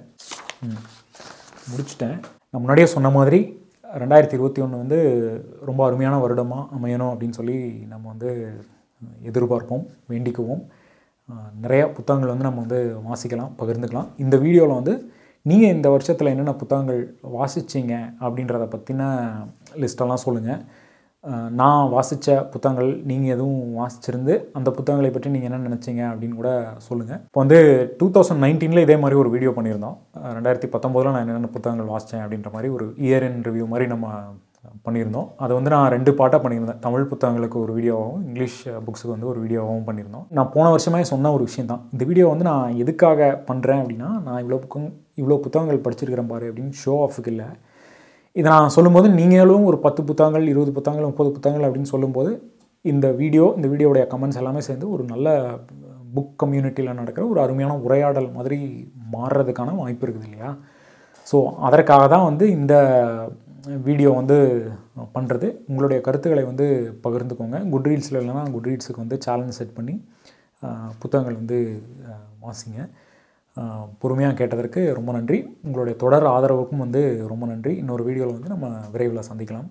முடிச்சிட்டேன். நான் முன்னாடியே சொன்ன மாதிரி ரெண்டாயிரத்தி இருபத்தி ஒன்று வந்து ரொம்ப அருமையான வருடமாக அமையணும் அப்படின்னு சொல்லி நம்ம வந்து எதிர்பார்ப்போம் வேண்டிக்குவோம். நிறையா புத்தகங்கள் வந்து நம்ம வந்து வாசிக்கலாம் பகிர்ந்துக்கலாம். இந்த வீடியோவில் வந்து நீங்கள் இந்த வருஷத்தில் என்னென்ன புத்தகங்கள் வாசிச்சிங்க அப்படின்றத பற்றின லிஸ்ட்டெல்லாம் சொல்லுங்கள் நான் வாசித்த புத்தகங்கள் நீங்கள் எதுவும் வாசிச்சிருந்து அந்த புத்தகங்களை பற்றி நீங்கள் என்ன நினச்சிங்க அப்படின்னு கூட சொல்லுங்கள் இப்போ வந்து டூ தௌசண்ட் நைன்டீனில் இதே மாதிரி ஒரு வீடியோ பண்ணியிருந்தோம். ரெண்டாயிரத்தி பத்தொம்போதில் நான் என்னென்ன புத்தகங்கள் வாசித்தேன் அப்படின்ற மாதிரி ஒரு இயர் இன் ரிவ்யூ மாதிரி நம்ம பண்ணியிருந்தோம். அது வந்து நான் ரெண்டு பாட்டாக பண்ணியிருந்தேன். தமிழ் புத்தகங்களுக்கு ஒரு வீடியோவாகவும் இங்கிலீஷ் புக்ஸுக்கு வந்து ஒரு வீடியோவாகவும் பண்ணியிருந்தோம். நான் போன வருஷமே சொன்ன ஒரு விஷயம் தான். இந்த வீடியோ வந்து நான் எதுக்காக பண்ணுறேன் அப்படின்னா நான் இவ்வளோ புக்கம் இவ்வளோ புத்தகங்கள் படிச்சிருக்கிறேன் பாரு அப்படின்னு ஷோ ஆஃபுக்கு இல்லை. இதை நான் சொல்லும்போது நீங்களும் ஒரு பத்து புத்தகங்கள் இருபது புத்தகங்கள் முப்பது புத்தகங்கள் அப்படின்னு சொல்லும்போது இந்த வீடியோ இந்த வீடியோடைய கமெண்ட்ஸ் எல்லாமே சேர்ந்து ஒரு நல்ல புக் கம்யூனிட்டியில் நடக்கிற ஒரு அருமையான உரையாடல் மாதிரி மாறுறதுக்கான வாய்ப்பு இருக்குது இல்லையா? ஸோ அதற்காக தான் வந்து இந்த வீடியோ வந்து பண்ணுறது உங்களுடைய கருத்துக்களை வந்து பகிர்ந்துக்கோங்க. குட் ரீல்ஸில் இல்லைனா குட் ரீட்ஸுக்கு வந்து சேலஞ்ச் செட் பண்ணி புத்தகங்கள் வந்து வாசிங்க. பொறுமையாக கேட்டதற்கு ரொம்ப நன்றி. உங்களுடைய தொடர் ஆதரவுக்கும் வந்து ரொம்ப நன்றி. இன்னொரு வீடியோவில் வந்து நம்ம விரைவில் சந்திக்கலாம்.